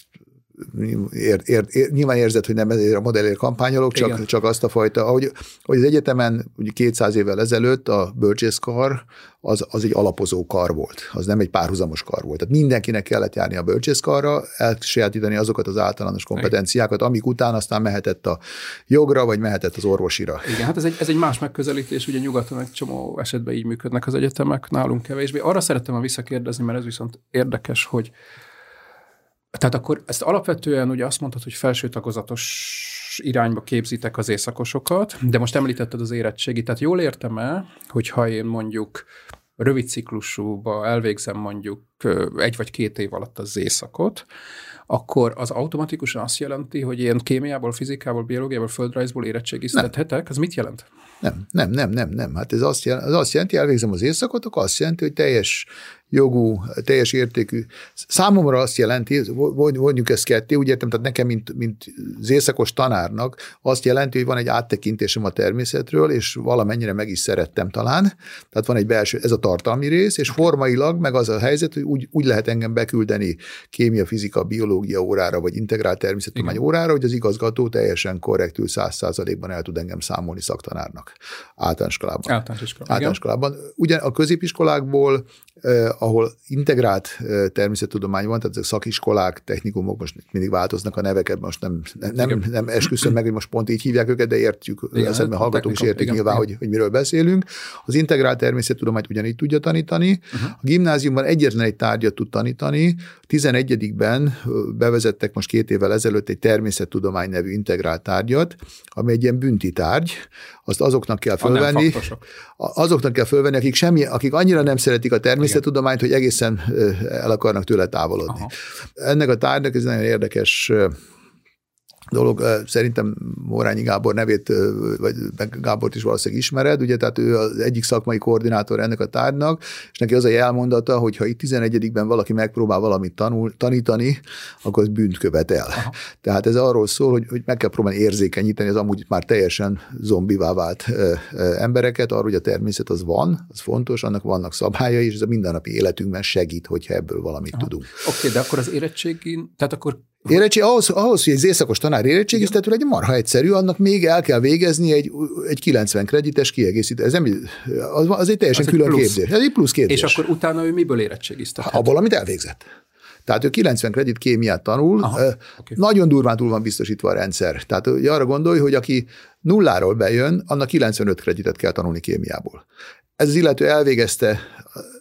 ér, ér, ér, nyilván érzed, hogy nem ezért a modellért kampányolok, csak, csak azt a fajta, ahogy, hogy az egyetemen ugye 200 évvel ezelőtt a bölcsészkar az, az egy alapozó kar volt, az nem egy párhuzamos kar volt. Tehát mindenkinek kellett járni a bölcsészkarra, elsajátítani azokat az általános kompetenciákat, amik után aztán mehetett a jogra, vagy mehetett az orvosira. Igen, hát ez egy, ez egy más megközelítés, ugye nyugaton egy csomó esetben így működnek az egyetemek, nálunk kevésbé. Arra szerettem visszakérdezni, mert ez viszont érdekes, hogy tehát akkor ezt alapvetően ugye azt mondtad, hogy felső tagozatos irányba képzitek az éjszakosokat, de most említetted az érettségi, tehát jól értem-e, hogyha én mondjuk rövid ciklusúba elvégzem mondjuk egy vagy két év alatt az éjszakot, akkor az automatikusan azt jelenti, hogy én kémiából, fizikából, biológiából, földrajzból érettségiztethetek? Ez mit jelent? Nem, nem, nem, nem, nem. Hát ez azt, jelenti, az azt jelenti, elvégzem az éjszakot, akkor azt jelenti, hogy teljes jogú, teljes értékű. Számomra azt jelenti, mondjuk ezt ketté, úgy értem, tehát nekem, mint, mint az éjszakos tanárnak, azt jelenti, hogy van egy áttekintésem a természetről, és valamennyire meg is szerettem talán. Tehát van egy belső, ez a tartalmi rész, és formailag meg az a helyzet, hogy úgy, úgy lehet engem beküldeni kémia, fizika, biológia órára, vagy integrált természettudomány órára, hogy az igazgató teljesen korrektül száz százalékban el tud engem számolni szaktanárnak. Általános iskolában. Általános iskolában. Általános iskolában. Ugyan a középiskolákból ahol integrált természettudomány van, tehát ezek szakiskolák, technikumok, most mindig változnak a neveket, most nem, nem, nem, nem esküszöm meg, hogy most pont így hívják őket, de értjük, igen, ezt, mert hallgatók is értik igen, nyilván, igen. Hogy, hogy miről beszélünk. Az integrált természettudományt ugyanígy tudja tanítani. Uh-huh. A gimnáziumban egyetlen egy tárgyat tud tanítani. 11-ben bevezettek most két évvel ezelőtt egy természettudomány nevű integrált tárgyat, ami egy ilyen bünti tárgy, azt azoknak kell fölvenni, azoknak kell fölvenni, akik, semmi, akik annyira nem szeretik a természettudományt, hogy egészen el akarnak tőle távolodni. Aha. Ennek a tárgynak ez nagyon érdekes dolog. Szerintem Morányi Gábor nevét, vagy Gábort is valószínűleg ismered, ugye, tehát ő az egyik szakmai koordinátor ennek a tárgynak, és neki az a jelmondata, hogy ha itt 11-ben valaki megpróbál valamit tanul, tanítani, akkor az bűnt követ el. Aha. Tehát ez arról szól, hogy, hogy meg kell próbálni érzékenyíteni az amúgy már teljesen zombivá vált embereket, arról, hogy a természet az van, az fontos, annak vannak szabályai, és ez a mindennapi életünkben segít, hogyha ebből valamit Aha. tudunk. Oké, okay, de akkor az érettségén, tehát akkor Érettség, ahhoz, ahhoz, hogy egy éjszakos tanár érettségiztető legyen, marha egyszerű, annak még el kell végezni egy, egy 90 kredites kiegészítő. Ez nem, az, az egy teljesen az külön egy képzés. Ez egy plusz képzés. És akkor utána ő miből érettségiztet? Abból, amit elvégzett. Tehát ő 90 kredit kémiát tanul, Aha, okay. nagyon durván túl van biztosítva a rendszer. Tehát ugye arra gondolj, hogy aki nulláról bejön, annak 95 kreditet kell tanulni kémiából. Ez az illető elvégezte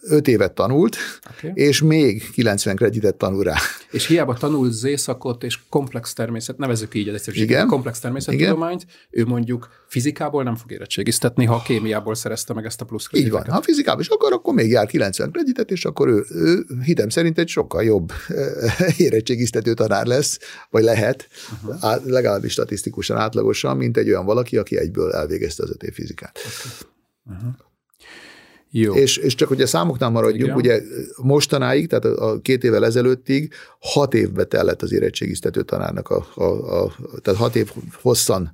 5 évet tanult, okay. és még 90 kreditet tanul rá. És hiába tanult zészakot és komplex természet, nevezük így az egyszerűséget, komplex természettudományt, ő mondjuk fizikából nem fog érettségiztetni, ha a kémiából szerezte meg ezt a plusz krediteket. Így van. Ha fizikából is akar, akkor még jár 90 kreditet, és akkor ő, ő hitem szerint egy sokkal jobb érettségiztető tanár lesz, vagy lehet, uh-huh. át, legalábbis statisztikusan, átlagosan, mint egy olyan valaki, aki egyből elvégezte az öt év fizikát. Okay. Uh-huh. Jó. És, és csak hogy a számoknál maradjunk, Igen. ugye mostanáig, tehát a, a két évvel ezelőttig hat évbe tellett az érettségiztető tanárnak, a, a, a, tehát hat év hosszan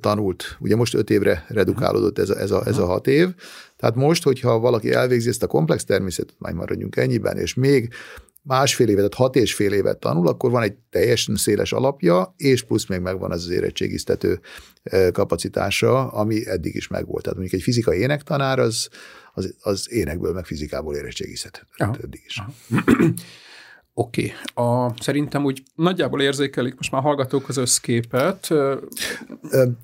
tanult. Ugye most öt évre redukálódott ez a, ez a, ez a hat év. Tehát most, hogyha valaki elvégzi ezt a komplex természetet, majd maradjunk ennyiben, és még másfél évet, tehát hat és fél évet tanul, akkor van egy teljesen széles alapja, és plusz még megvan az az érettségiztető kapacitása, ami eddig is megvolt. Tehát mondjuk egy fizikai énektanár az, az, az énekből, meg fizikából érettségizhet. Eddig is. Oké. Okay. Szerintem úgy nagyjából érzékelik most már hallgatók az összképet.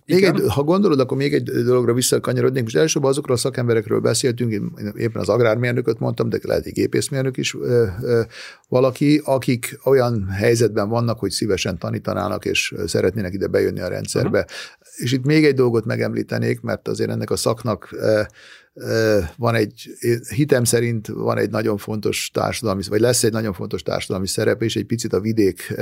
Még egy, ha gondolod, akkor még egy dologra visszakanyarodnék. Most elsősorban azokról a szakemberekről beszéltünk, én éppen az agrármérnököt mondtam, de lehet egy gépészmérnök is valaki, akik olyan helyzetben vannak, hogy szívesen tanítanának, és szeretnének ide bejönni a rendszerbe. Uh-huh. És itt még egy dolgot megemlítenék, mert azért ennek a szaknak van egy, hitem szerint van egy nagyon fontos társadalmi, vagy lesz egy nagyon fontos társadalmi szerep, és egy picit a vidék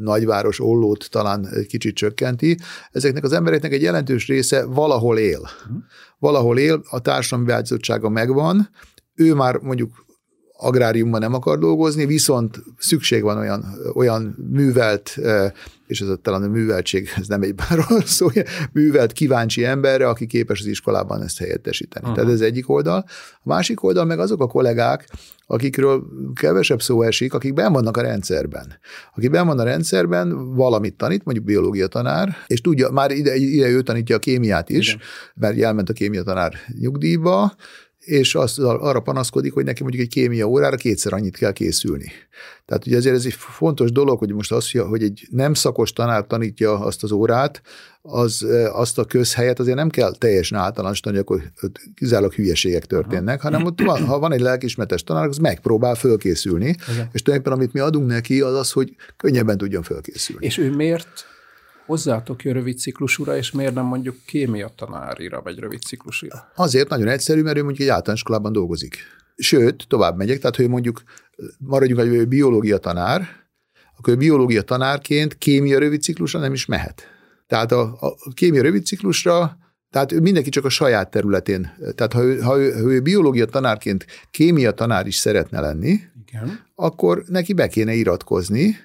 nagyváros ollót talán kicsit csökkenti. Ezeknek az embereknek egy jelentős része valahol él. Mhm. Valahol él, a társadalmi változottsága megvan, ő már mondjuk agráriumban nem akar dolgozni, viszont szükség van olyan, olyan művelt, és ez a, talán a műveltség, ez nem egy bárról szó, művelt, kíváncsi emberre, aki képes az iskolában ezt helyettesíteni. Uh-huh. Tehát ez egyik oldal. A másik oldal meg azok a kollégák, akikről kevesebb szó esik, akik ben vannak a rendszerben. Aki ben van a rendszerben, valamit tanít, mondjuk biológia tanár, és tudja, már ide, ide ő tanítja a kémiát is, Igen. mert elment a kémia tanár nyugdíjba, és azt, arra panaszkodik, hogy neki mondjuk egy kémia órára kétszer annyit kell készülni. Tehát ugye ezért ez egy fontos dolog, hogy most az, hogy egy nem szakos tanár tanítja azt az órát, az, azt a közhelyet azért nem kell teljesen általánosítani, hogy akkor kizárólag hülyeségek történnek, hanem ott van, ha van egy lelkismeretes tanár, az megpróbál fölkészülni, Igen. és tulajdonképpen amit mi adunk neki, az az, hogy könnyebben tudjon fölkészülni. És ő miért hozzátok jön rövid ciklusúra, és miért nem mondjuk kémia tanárira, vagy rövid ciklusúra? Azért nagyon egyszerű, mert ő mondjuk egy általános iskolában dolgozik. Sőt, tovább megyek, tehát hogy mondjuk maradjunk, hogy ő biológia tanár, akkor ő biológia tanárként kémia rövid ciklusra nem is mehet. Tehát a, a kémia rövid ciklusra tehát mindenki csak a saját területén, tehát ha ő, ha ő, ha ő biológia tanárként kémia tanár is szeretne lenni, Igen. akkor neki be kéne iratkozni,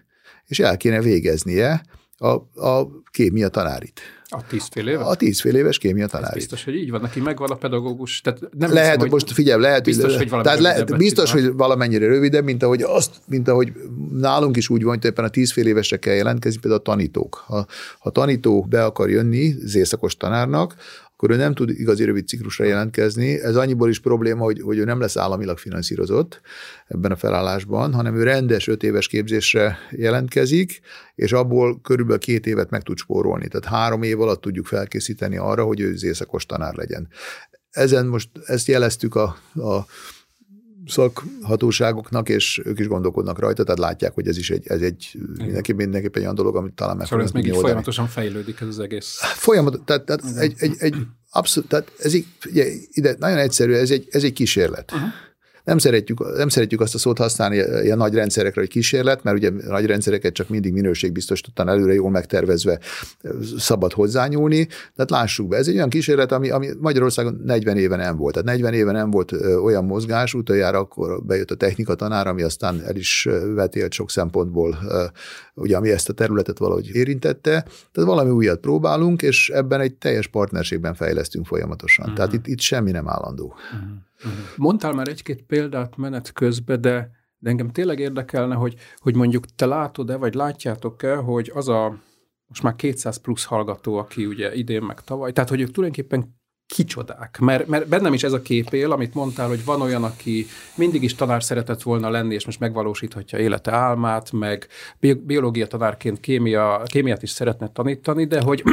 és el kéne végeznie a, a kémia tanárit. A tíz fél éves? A tíz fél éves kémia tanárit. biztos, hogy így van, neki megvan a pedagógus. Tehát nem lehet, hiszem, most figyelj, lehet, biztos, hogy tehát le, biztos, hogy valamennyire rövidebb, mint ahogy, azt, mint ahogy nálunk is úgy van, hogy éppen a tíz fél évesre kell jelentkezni, például a tanítók. Ha, ha tanító be akar jönni zészakos tanárnak, akkor ő nem tud igazi rövid ciklusra jelentkezni. Ez annyiból is probléma, hogy, hogy ő nem lesz államilag finanszírozott ebben a felállásban, hanem ő rendes öt éves képzésre jelentkezik, és abból körülbelül két évet meg tud spórolni. Tehát három év alatt tudjuk felkészíteni arra, hogy ő zészakos tanár legyen. Ezen most ezt jeleztük a, a szakhatóságoknak, és ők is gondolkodnak rajta, tehát látják, hogy ez is egy, ez egy mindenképp, mindenképp egy olyan dolog, amit talán meg Szóval ez még folyamatosan fejlődik ez az egész. Folyamat, tehát, tehát egy, egy, egy, abszolút, tehát ez így, ugye, ide nagyon egyszerű, ez egy, ez egy kísérlet. Uh-huh nem szeretjük, nem szeretjük azt a szót használni ilyen nagy rendszerekre, hogy kísérlet, mert ugye nagy rendszereket csak mindig minőségbiztosítottan előre jól megtervezve szabad hozzányúlni. Tehát lássuk be, ez egy olyan kísérlet, ami, ami Magyarországon 40 éve nem volt. Tehát 40 éve nem volt olyan mozgás, utoljára akkor bejött a technika tanár, ami aztán el is vetélt sok szempontból, ugye, ami ezt a területet valahogy érintette. Tehát valami újat próbálunk, és ebben egy teljes partnerségben fejlesztünk folyamatosan. Uh-huh. Tehát itt, itt semmi nem állandó. Uh-huh. Uh-huh. Mondtál már egy-két példát menet közben, de, de engem tényleg érdekelne, hogy, hogy mondjuk te látod-e, vagy látjátok-e, hogy az a most már 200 plusz hallgató, aki ugye idén meg tavaly, tehát hogy ők tulajdonképpen kicsodák. Mert, mert bennem is ez a kép él, amit mondtál, hogy van olyan, aki mindig is tanár szeretett volna lenni, és most megvalósíthatja élete álmát, meg biológia tanárként kémia, kémiát is szeretne tanítani, de hogy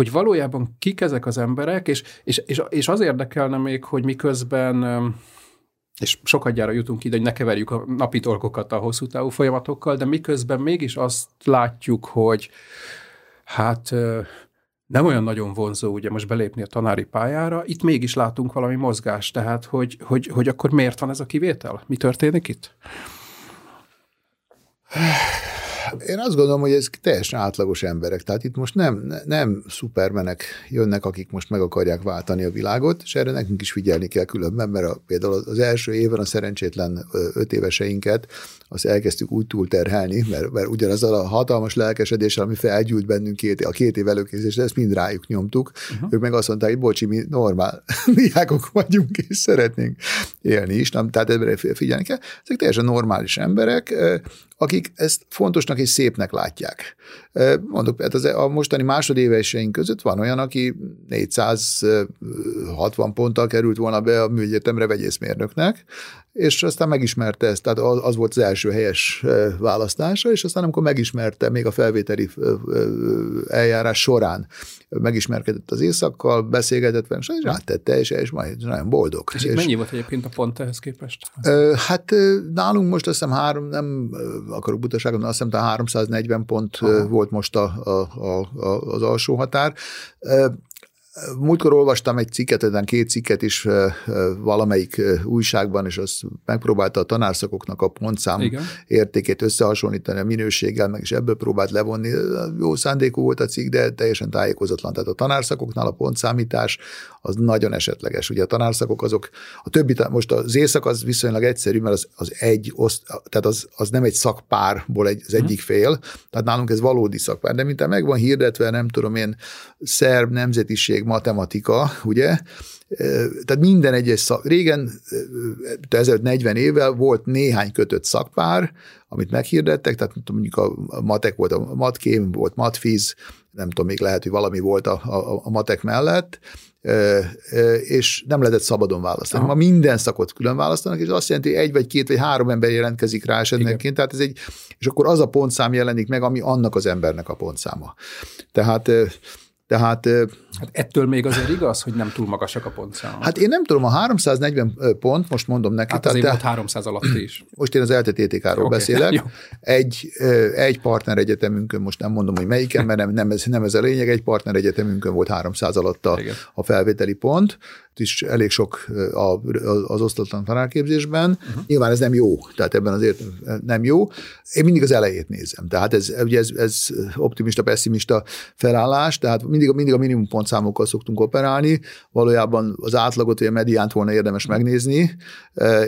hogy valójában kik ezek az emberek, és, és, és, és az érdekelne még, hogy miközben és sokadjára jutunk ide, hogy ne keverjük a napi dolgokat a hosszú távú folyamatokkal, de miközben mégis azt látjuk, hogy hát nem olyan nagyon vonzó ugye most belépni a tanári pályára, itt mégis látunk valami mozgást, tehát hogy, hogy, hogy akkor miért van ez a kivétel? Mi történik itt? Én azt gondolom, hogy ez teljesen átlagos emberek. Tehát itt most nem, nem szupermenek jönnek, akik most meg akarják váltani a világot, és erre nekünk is figyelni kell különben, mert a, például az első évben a szerencsétlen öt éveseinket azt elkezdtük úgy túlterhelni, mert, mert ugyanaz a hatalmas lelkesedéssel, ami felgyűlt bennünk két, a két év előkészítésre, ezt mind rájuk nyomtuk. Uh-huh. Ők meg azt mondták, hogy bocsi, mi normál diákok vagyunk, és szeretnénk élni is. Nem, tehát ebben figyelni kell. Ezek teljesen normális emberek, akik ezt fontosnak és szépnek látják. Mondok, hát az, a mostani másodéveseink között van olyan, aki 460 ponttal került volna be a műegyetemre vegyészmérnöknek, és aztán megismerte ezt, tehát az volt az első helyes választása, és aztán amikor megismerte még a felvételi eljárás során, megismerkedett az éjszakkal, beszélgetett velem, és rátette, és, és majd nagyon boldog. És, és mennyi volt egyébként a pont ehhez képest? Hát nálunk most azt hiszem három, nem akarok butaságot, azt hiszem 340 pont Aha. volt most a, a, a, az alsó határ Múltkor olvastam egy cikket, ezen két cikket is valamelyik újságban, és az megpróbálta a tanárszakoknak a pontszám Igen. értékét összehasonlítani a minőséggel, meg is ebből próbált levonni. Jó szándékú volt a cikk, de teljesen tájékozatlan. Tehát a tanárszakoknál a pontszámítás az nagyon esetleges. Ugye a tanárszakok azok, a többi, most az éjszak az viszonylag egyszerű, mert az, az egy, oszt, tehát az, az nem egy szakpárból egy, az mhm. egyik fél, tehát nálunk ez valódi szakpár, de mint meg van hirdetve, nem tudom én, szerb, nemzetiség, matematika, ugye, tehát minden egyes szak, régen, 40 évvel volt néhány kötött szakpár, amit meghirdettek, tehát mondjuk a matek volt a matkém, volt matfiz, nem tudom, még lehet, hogy valami volt a, a, a matek mellett, és nem lehetett szabadon választani. Aha. Ma minden szakot külön választanak, és azt jelenti, hogy egy vagy két vagy három ember jelentkezik rá esetlenként, tehát ez egy, és akkor az a pontszám jelenik meg, ami annak az embernek a pontszáma. Tehát tehát, hát ettől még azért igaz, hogy nem túl magasak a pontszámok. Hát én nem tudom, a 340 pont, most mondom neki. Hát azért volt 300 alatt is. Most én az LTTTK-ról okay, beszélek. Egy, egy partner egyetemünkön, most nem mondom, hogy melyiken, mert nem, nem, ez, nem ez a lényeg, egy partner egyetemünkön volt 300 alatt a, a felvételi pont, is elég sok az osztatlan tanárképzésben. Uh-huh. Nyilván ez nem jó, tehát ebben azért nem jó. Én mindig az elejét nézem. Tehát ez, ugye ez, ez optimista, pessimista felállás, tehát mindig, mindig a minimum pontszámokkal szoktunk operálni. Valójában az átlagot, vagy a mediánt volna érdemes megnézni,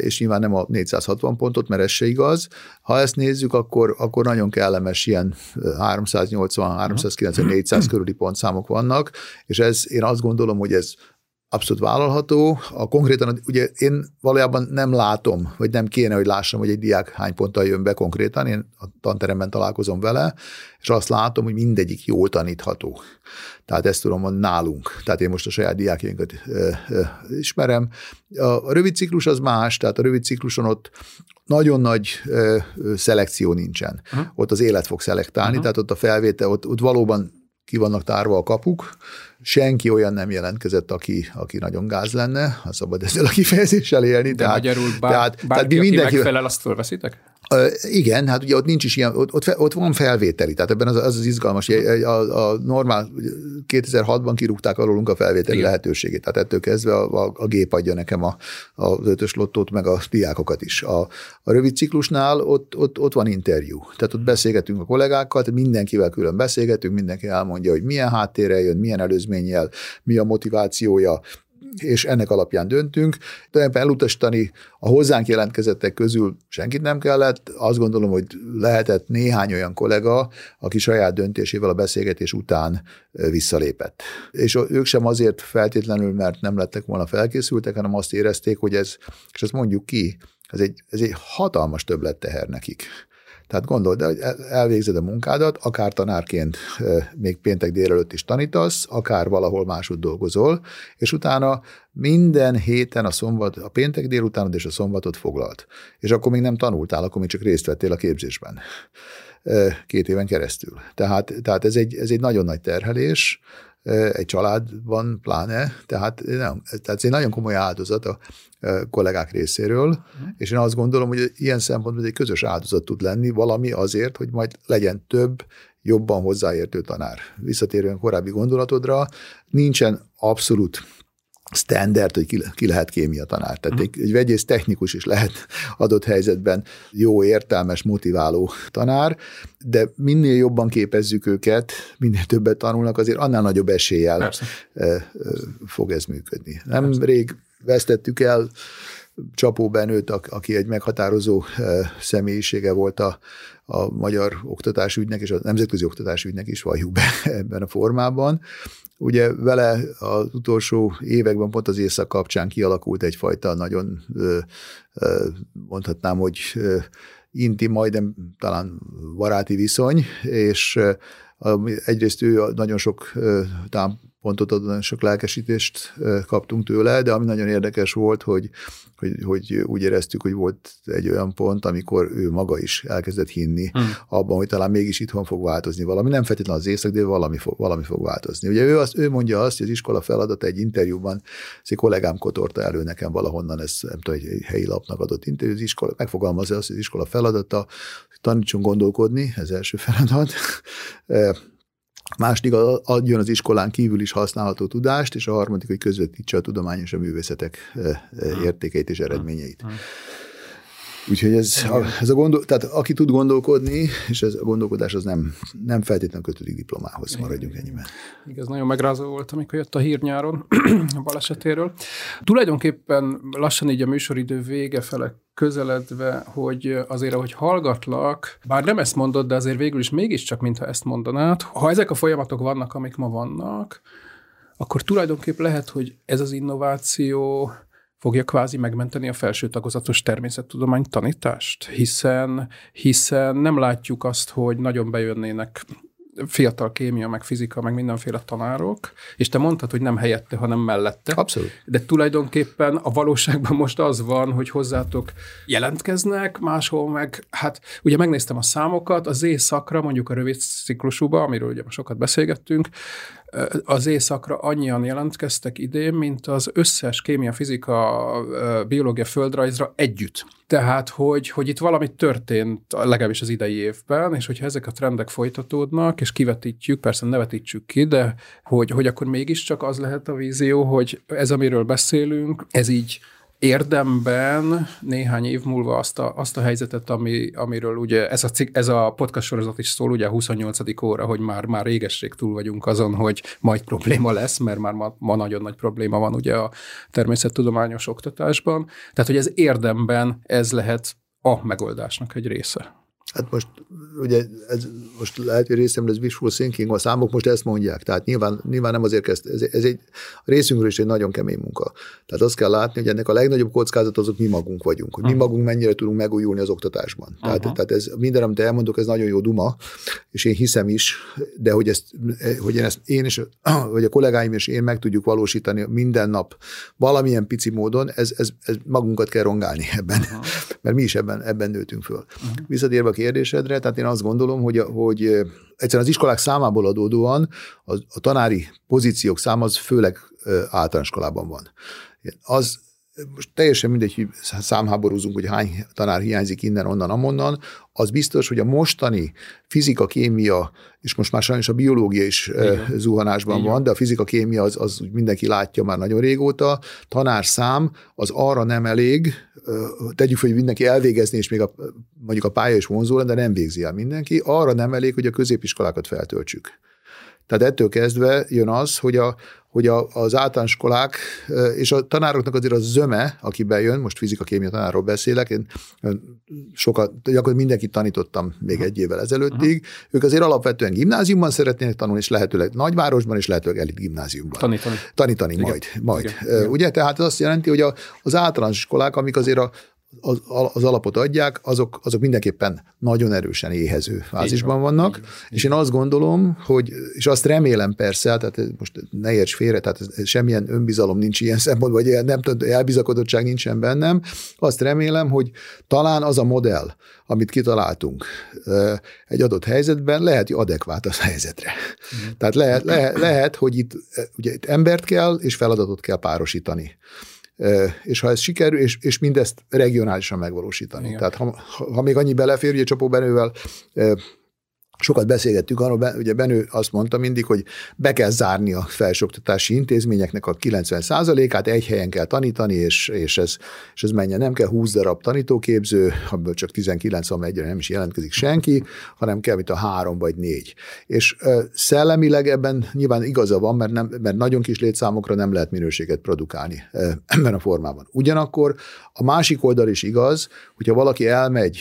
és nyilván nem a 460 pontot, mert ez se igaz. Ha ezt nézzük, akkor, akkor nagyon kellemes ilyen 380, 390, 400 körüli pontszámok vannak, és ez én azt gondolom, hogy ez abszolút vállalható. A konkrétan, ugye én valójában nem látom, vagy nem kéne, hogy lássam, hogy egy diák hány ponttal jön be konkrétan, én a tanteremben találkozom vele, és azt látom, hogy mindegyik jól tanítható. Tehát ezt tudom mondani nálunk. Tehát én most a saját diákjainkat ismerem. A rövid ciklus az más, tehát a rövid cikluson ott nagyon nagy ö, szelekció nincsen. Uh-huh. Ott az élet fog szelektálni, uh-huh. tehát ott a felvétel, ott, ott valóban ki vannak tárva a kapuk, senki olyan nem jelentkezett, aki, aki nagyon gáz lenne, ha szabad ezzel a kifejezéssel élni. De tehát, magyarul bár, tehát, bárki, tehát mi mindenki, megfelel, azt fölveszitek? Igen, hát ugye ott nincs is ilyen, ott, ott, ott van felvételi, tehát ebben az az, az izgalmas, hogy a, a normál 2006-ban kirúgták alólunk a felvételi Igen. lehetőségét, tehát ettől kezdve a, a, a gép adja nekem a, az ötös lottót, meg a diákokat is. A, a rövid ciklusnál ott, ott, ott van interjú, tehát ott beszélgetünk a kollégákkal, tehát mindenkivel külön beszélgetünk, mindenki elmondja, hogy milyen háttérrel jön, milyen előzménnyel, mi a motivációja, és ennek alapján döntünk. Tulajdonképpen elutasítani a hozzánk jelentkezettek közül senkit nem kellett. Azt gondolom, hogy lehetett néhány olyan kollega, aki saját döntésével a beszélgetés után visszalépett. És ők sem azért feltétlenül, mert nem lettek volna felkészültek, hanem azt érezték, hogy ez, és ezt mondjuk ki, ez egy, ez egy hatalmas többletteher nekik. Tehát gondold, hogy elvégzed a munkádat, akár tanárként még péntek délelőtt is tanítasz, akár valahol máshogy dolgozol, és utána minden héten a szombat, a péntek délutánod és a szombatot foglalt. És akkor még nem tanultál, akkor még csak részt vettél a képzésben két éven keresztül. Tehát, tehát ez, egy, ez egy nagyon nagy terhelés, egy családban pláne, tehát, nem, tehát ez egy nagyon komoly áldozat a kollégák részéről, uh-huh. és én azt gondolom, hogy ilyen szempontból egy közös áldozat tud lenni valami azért, hogy majd legyen több, jobban hozzáértő tanár. Visszatérően korábbi gondolatodra, nincsen abszolút standard, hogy ki, ki lehet kémia tanár. Tehát uh-huh. egy, egy vegyész technikus is lehet adott helyzetben jó, értelmes, motiváló tanár, de minél jobban képezzük őket, minél többet tanulnak, azért annál nagyobb eséllyel Persze. fog ez működni. Nemrég vesztettük el Csapó Benőt, aki egy meghatározó személyisége volt a, a magyar oktatásügynek és a nemzetközi oktatásügynek is, valljuk be ebben a formában. Ugye vele az utolsó években pont az éjszak kapcsán kialakult egyfajta nagyon, mondhatnám, hogy intim, majdnem talán baráti viszony, és egyrészt ő nagyon sok pontot adott, sok lelkesítést kaptunk tőle, de ami nagyon érdekes volt, hogy, hogy, hogy úgy éreztük, hogy volt egy olyan pont, amikor ő maga is elkezdett hinni hmm. abban, hogy talán mégis itthon fog változni valami, nem feltétlenül az észak, de valami fog, valami fog változni. Ugye ő, azt, ő mondja azt, hogy az iskola feladata egy interjúban, ez egy kollégám kotorta elő nekem valahonnan, ez nem tudom, egy helyi lapnak adott interjú, az iskola, megfogalmazza azt, hogy az iskola feladata, hogy tanítson gondolkodni, ez első feladat, második adjon az iskolán kívül is használható tudást, és a harmadik, hogy közvetítse a tudományos a művészetek értékeit és eredményeit. Úgyhogy ez a, ez a gondol, tehát aki tud gondolkodni, és ez a gondolkodás az nem, nem feltétlenül kötődik diplomához, maradjunk ennyiben. Igaz, nagyon megrázó volt, amikor jött a hír nyáron a balesetéről. Tulajdonképpen lassan így a műsoridő vége fele közeledve, hogy azért, ahogy hallgatlak, bár nem ezt mondod, de azért végül is mégiscsak, mintha ezt mondanád, ha ezek a folyamatok vannak, amik ma vannak, akkor tulajdonképp lehet, hogy ez az innováció fogja kvázi megmenteni a felső tagozatos természettudomány tanítást, hiszen, hiszen nem látjuk azt, hogy nagyon bejönnének fiatal kémia, meg fizika, meg mindenféle tanárok, és te mondtad, hogy nem helyette, hanem mellette. Abszolút. De tulajdonképpen a valóságban most az van, hogy hozzátok jelentkeznek, máshol meg, hát ugye megnéztem a számokat, az éjszakra, mondjuk a rövid ciklusúba, amiről ugye sokat beszélgettünk, az éjszakra annyian jelentkeztek idén, mint az összes kémia, fizika, biológia, földrajzra együtt. Tehát, hogy, hogy itt valami történt legalábbis az idei évben, és hogyha ezek a trendek folytatódnak, és kivetítjük, persze nevetítsük ki, de hogy, hogy akkor mégiscsak az lehet a vízió, hogy ez, amiről beszélünk, ez így érdemben néhány év múlva azt a, azt a helyzetet, ami, amiről ugye ez a, cik, ez a podcast sorozat is szól, ugye a 28. óra, hogy már, már régesség túl vagyunk azon, hogy majd probléma lesz, mert már ma, ma nagyon nagy probléma van ugye a természettudományos oktatásban. Tehát, hogy ez érdemben ez lehet a megoldásnak egy része. Hát most ugye ez most lehet, hogy részemről ez wishful thinking, a számok most ezt mondják, tehát nyilván, nyilván nem azért kezd, ez, ez egy a részünkről is egy nagyon kemény munka. Tehát azt kell látni, hogy ennek a legnagyobb kockázat azok mi magunk vagyunk, hogy mi magunk mennyire tudunk megújulni az oktatásban. Tehát, tehát ez minden, amit elmondok, ez nagyon jó duma, és én hiszem is, de hogy, ezt, hogy én ezt én is, vagy a kollégáim és én meg tudjuk valósítani minden nap valamilyen pici módon, ez, ez, ez magunkat kell rongálni ebben, Aha. Mert mi is ebben, ebben nőtünk föl. Aha. Visszatérve a kérdésedre, tehát én azt gondolom, hogy, hogy egyszerűen az iskolák számából adódóan a, a tanári pozíciók száma az főleg általános iskolában van. Az most teljesen mindegy, hogy számháborúzunk, hogy hány tanár hiányzik innen, onnan, amonnan, az biztos, hogy a mostani fizika, kémia, és most már sajnos a biológia is Igen. zuhanásban Igen. van, de a fizika, kémia az, az mindenki látja már nagyon régóta, tanár szám az arra nem elég, tegyük fel, hogy mindenki elvégezni, és még a, mondjuk a pálya is vonzó de nem végzi el mindenki, arra nem elég, hogy a középiskolákat feltöltsük. Tehát ettől kezdve jön az, hogy a, hogy a, az általános iskolák és a tanároknak azért az zöme, aki bejön, most fizika-kémia tanárról beszélek, én sokat, gyakorlatilag mindenkit tanítottam még egy évvel ezelőttig, uh-huh. ők azért alapvetően gimnáziumban szeretnének tanulni, és lehetőleg nagyvárosban, és lehetőleg elit gimnáziumban. Tanítani. Tanítani, Igen. majd. majd. Igen. Ugye, tehát az azt jelenti, hogy a, az általános iskolák, amik azért a az, az alapot adják, azok, azok mindenképpen nagyon erősen éhező fázisban vannak, így, és én azt gondolom, hogy, és azt remélem persze, tehát most ne érts félre, tehát ez, semmilyen önbizalom nincs ilyen szempontból, vagy nem tudom, elbizakodottság nincsen bennem, azt remélem, hogy talán az a modell, amit kitaláltunk egy adott helyzetben, lehet, hogy adekvát az helyzetre. Mm. Tehát lehet, lehet, lehet, hogy itt, ugye itt embert kell, és feladatot kell párosítani és ha ez sikerül, és, és mindezt regionálisan megvalósítani. Igen. Tehát ha, ha még annyi belefér, ugye Csapó Benővel sokat beszélgettünk arról, ugye Benő azt mondta mindig, hogy be kell zárni a felsőoktatási intézményeknek a 90%-át, egy helyen kell tanítani, és, és, ez, és ez menjen. Nem kell 20 darab tanítóképző, amiből csak 19 egyre nem is jelentkezik senki, hanem kell, mint a három vagy négy. És ö, szellemileg ebben nyilván igaza van, mert, nem, mert nagyon kis létszámokra nem lehet minőséget produkálni ö, ebben a formában. Ugyanakkor a másik oldal is igaz, hogyha valaki elmegy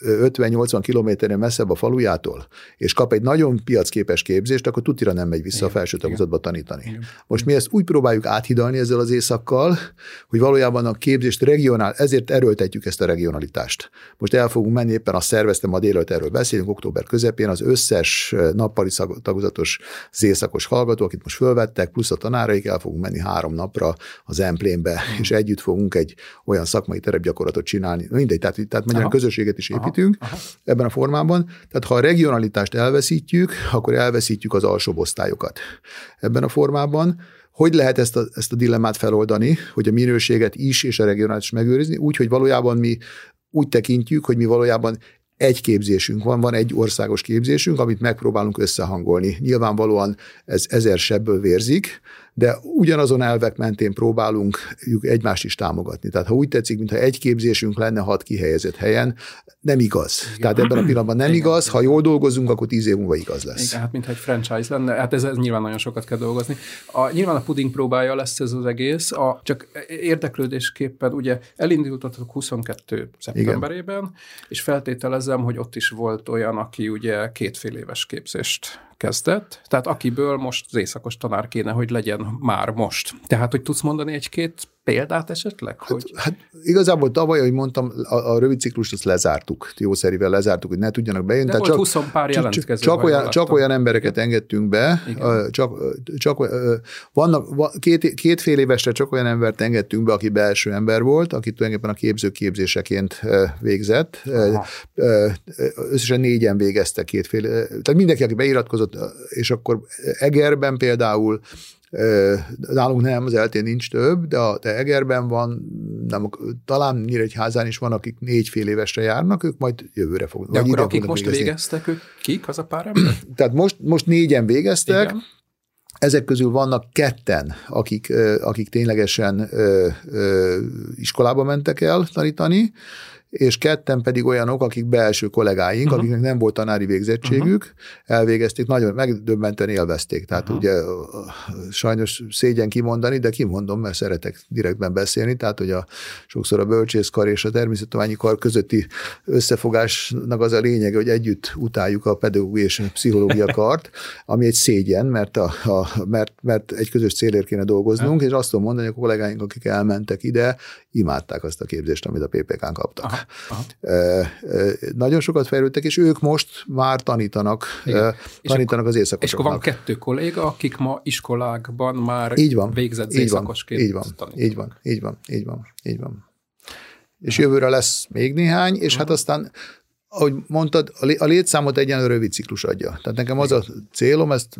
50-80 kilométerre messzebb a falujától, és kap egy nagyon piacképes képzést, akkor tutira nem megy vissza igen, a felső tagozatba tanítani. Igen. Most mi ezt úgy próbáljuk áthidalni ezzel az éjszakkal, hogy valójában a képzést regionál, ezért erőltetjük ezt a regionalitást. Most el fogunk menni, éppen azt szerveztem, a délelőtt erről beszélünk, október közepén az összes nappali tagozatos zészakos hallgató, akit most fölvettek, plusz a tanáraik, el fogunk menni három napra az Emplénbe, és együtt fogunk egy olyan szakmai terepgyakorlatot csinálni. Mindegy, tehát, tehát magyar közösséget is építeni, építünk aha, aha. ebben a formában. Tehát ha a regionalitást elveszítjük, akkor elveszítjük az alsóbb osztályokat ebben a formában. Hogy lehet ezt a, ezt a dilemmát feloldani, hogy a minőséget is és a regionális megőrizni, úgy, hogy valójában mi úgy tekintjük, hogy mi valójában egy képzésünk van, van egy országos képzésünk, amit megpróbálunk összehangolni. Nyilvánvalóan ez ezer sebből vérzik, de ugyanazon elvek mentén próbálunk egymást is támogatni. Tehát ha úgy tetszik, mintha egy képzésünk lenne hat kihelyezett helyen, nem igaz. Igen. Tehát ebben a pillanatban nem Igen. igaz, ha jól dolgozunk, akkor tíz év múlva igaz lesz. Igen, hát mintha egy franchise lenne, hát ez, ez nyilván nagyon sokat kell dolgozni. A, nyilván a puding próbája lesz ez az egész, a, csak érdeklődésképpen ugye elindultatok 22 szeptemberében, Igen. és feltételezem, hogy ott is volt olyan, aki ugye kétfél éves képzést kezdett, tehát akiből most az éjszakos tanár kéne, hogy legyen már most. Tehát, hogy tudsz mondani egy-két példát esetleg? Hát, hogy... Hát, hát igazából tavaly, ahogy mondtam, a, a rövid ciklust azt lezártuk, jószerivel lezártuk, hogy ne tudjanak bejönni. De volt csak, 20 pár jelentkező. Csak, olyan, csak olyan embereket engedtünk be, Igen. csak, csak vannak, két, két fél évesre csak olyan embert engedtünk be, aki belső ember volt, aki tulajdonképpen a képző képzéseként végzett. Aha. Összesen négyen végezte két fél, tehát mindenki, aki beiratkozott, és akkor Egerben például Nálunk nem, az eltén nincs több, de, a, de Egerben van, nem, talán Nyíregyházán is van, akik négy fél évesre járnak, ők majd jövőre fognak. De akkor akik most végezni. végeztek, ők kik, az a pár ember? Tehát most, most négyen végeztek, Igen. Ezek közül vannak ketten, akik, akik ténylegesen iskolába mentek el tanítani, és ketten pedig olyanok, akik belső kollégáink, uh-huh. akiknek nem volt tanári végzettségük, uh-huh. elvégezték, nagyon megdöbbenten élvezték. Tehát uh-huh. ugye sajnos szégyen kimondani, de kimondom, mert szeretek direktben beszélni, tehát hogy a, sokszor a bölcsészkar és a természettudományi kar közötti összefogásnak az a lényege, hogy együtt utáljuk a pedagógiai és a pszichológia kart, ami egy szégyen, mert, a, a, mert, mert egy közös célért kéne dolgoznunk, és azt tudom mondani, hogy a kollégáink, akik elmentek ide, imádták azt a képzést, amit a PPK-n kaptak. Aha. Nagyon sokat fejlődtek, és ők most már tanítanak, Igen. tanítanak az éjszakosoknak. És akkor van kettő kolléga, akik ma iskolákban már így van, végzett így éjszakosként így van, így van, így van, így van, így van. És jövőre lesz még néhány, és hát aztán ahogy mondtad, a létszámot egyenlő rövid ciklus adja. Tehát nekem az a célom, ezt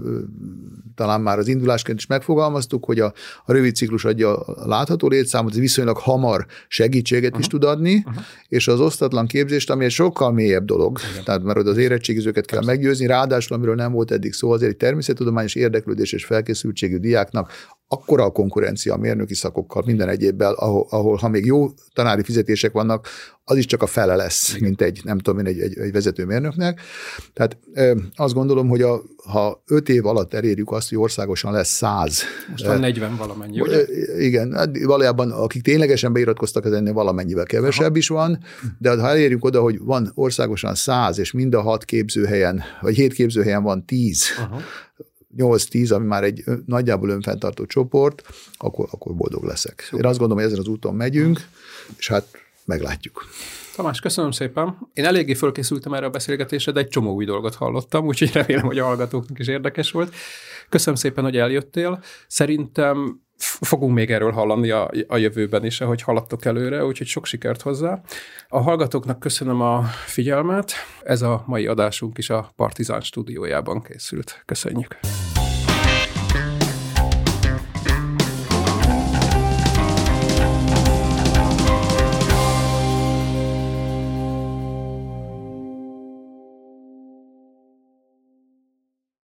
talán már az indulásként is megfogalmaztuk, hogy a, a rövid ciklus adja a látható létszámot, ez viszonylag hamar segítséget uh-huh. is tud adni, uh-huh. és az osztatlan képzést, ami egy sokkal mélyebb dolog, Igen. tehát mert az érettségizőket kell Persze. meggyőzni, ráadásul, amiről nem volt eddig szó, azért egy természettudományos érdeklődés és felkészültségű diáknak akkora a konkurencia a mérnöki szakokkal, minden egyébbel, ahol, ahol ha még jó tanári fizetések vannak, az is csak a fele lesz, mint egy, nem tudom én, egy, egy, egy vezetőmérnöknek. Tehát e, azt gondolom, hogy a, ha öt év alatt elérjük azt, hogy országosan lesz száz. Most van 40 valamennyi, ugye? Igen, hát valójában akik ténylegesen beiratkoztak, ez ennél valamennyivel kevesebb Aha. is van, de ha elérjük oda, hogy van országosan száz, és mind a hat képzőhelyen, vagy hét képzőhelyen van tíz, Aha 8-10, ami már egy nagyjából önfenntartó csoport, akkor, akkor boldog leszek. Szuper. Én azt gondolom, hogy ezen az úton megyünk, és hát meglátjuk. Tamás, köszönöm szépen. Én eléggé fölkészültem erre a beszélgetésre, de egy csomó új dolgot hallottam, úgyhogy remélem, hogy a hallgatóknak is érdekes volt. Köszönöm szépen, hogy eljöttél. Szerintem fogunk még erről hallani a, a jövőben is, ahogy haladtok előre, úgyhogy sok sikert hozzá. A hallgatóknak köszönöm a figyelmet. Ez a mai adásunk is a Partizán stúdiójában készült. Köszönjük.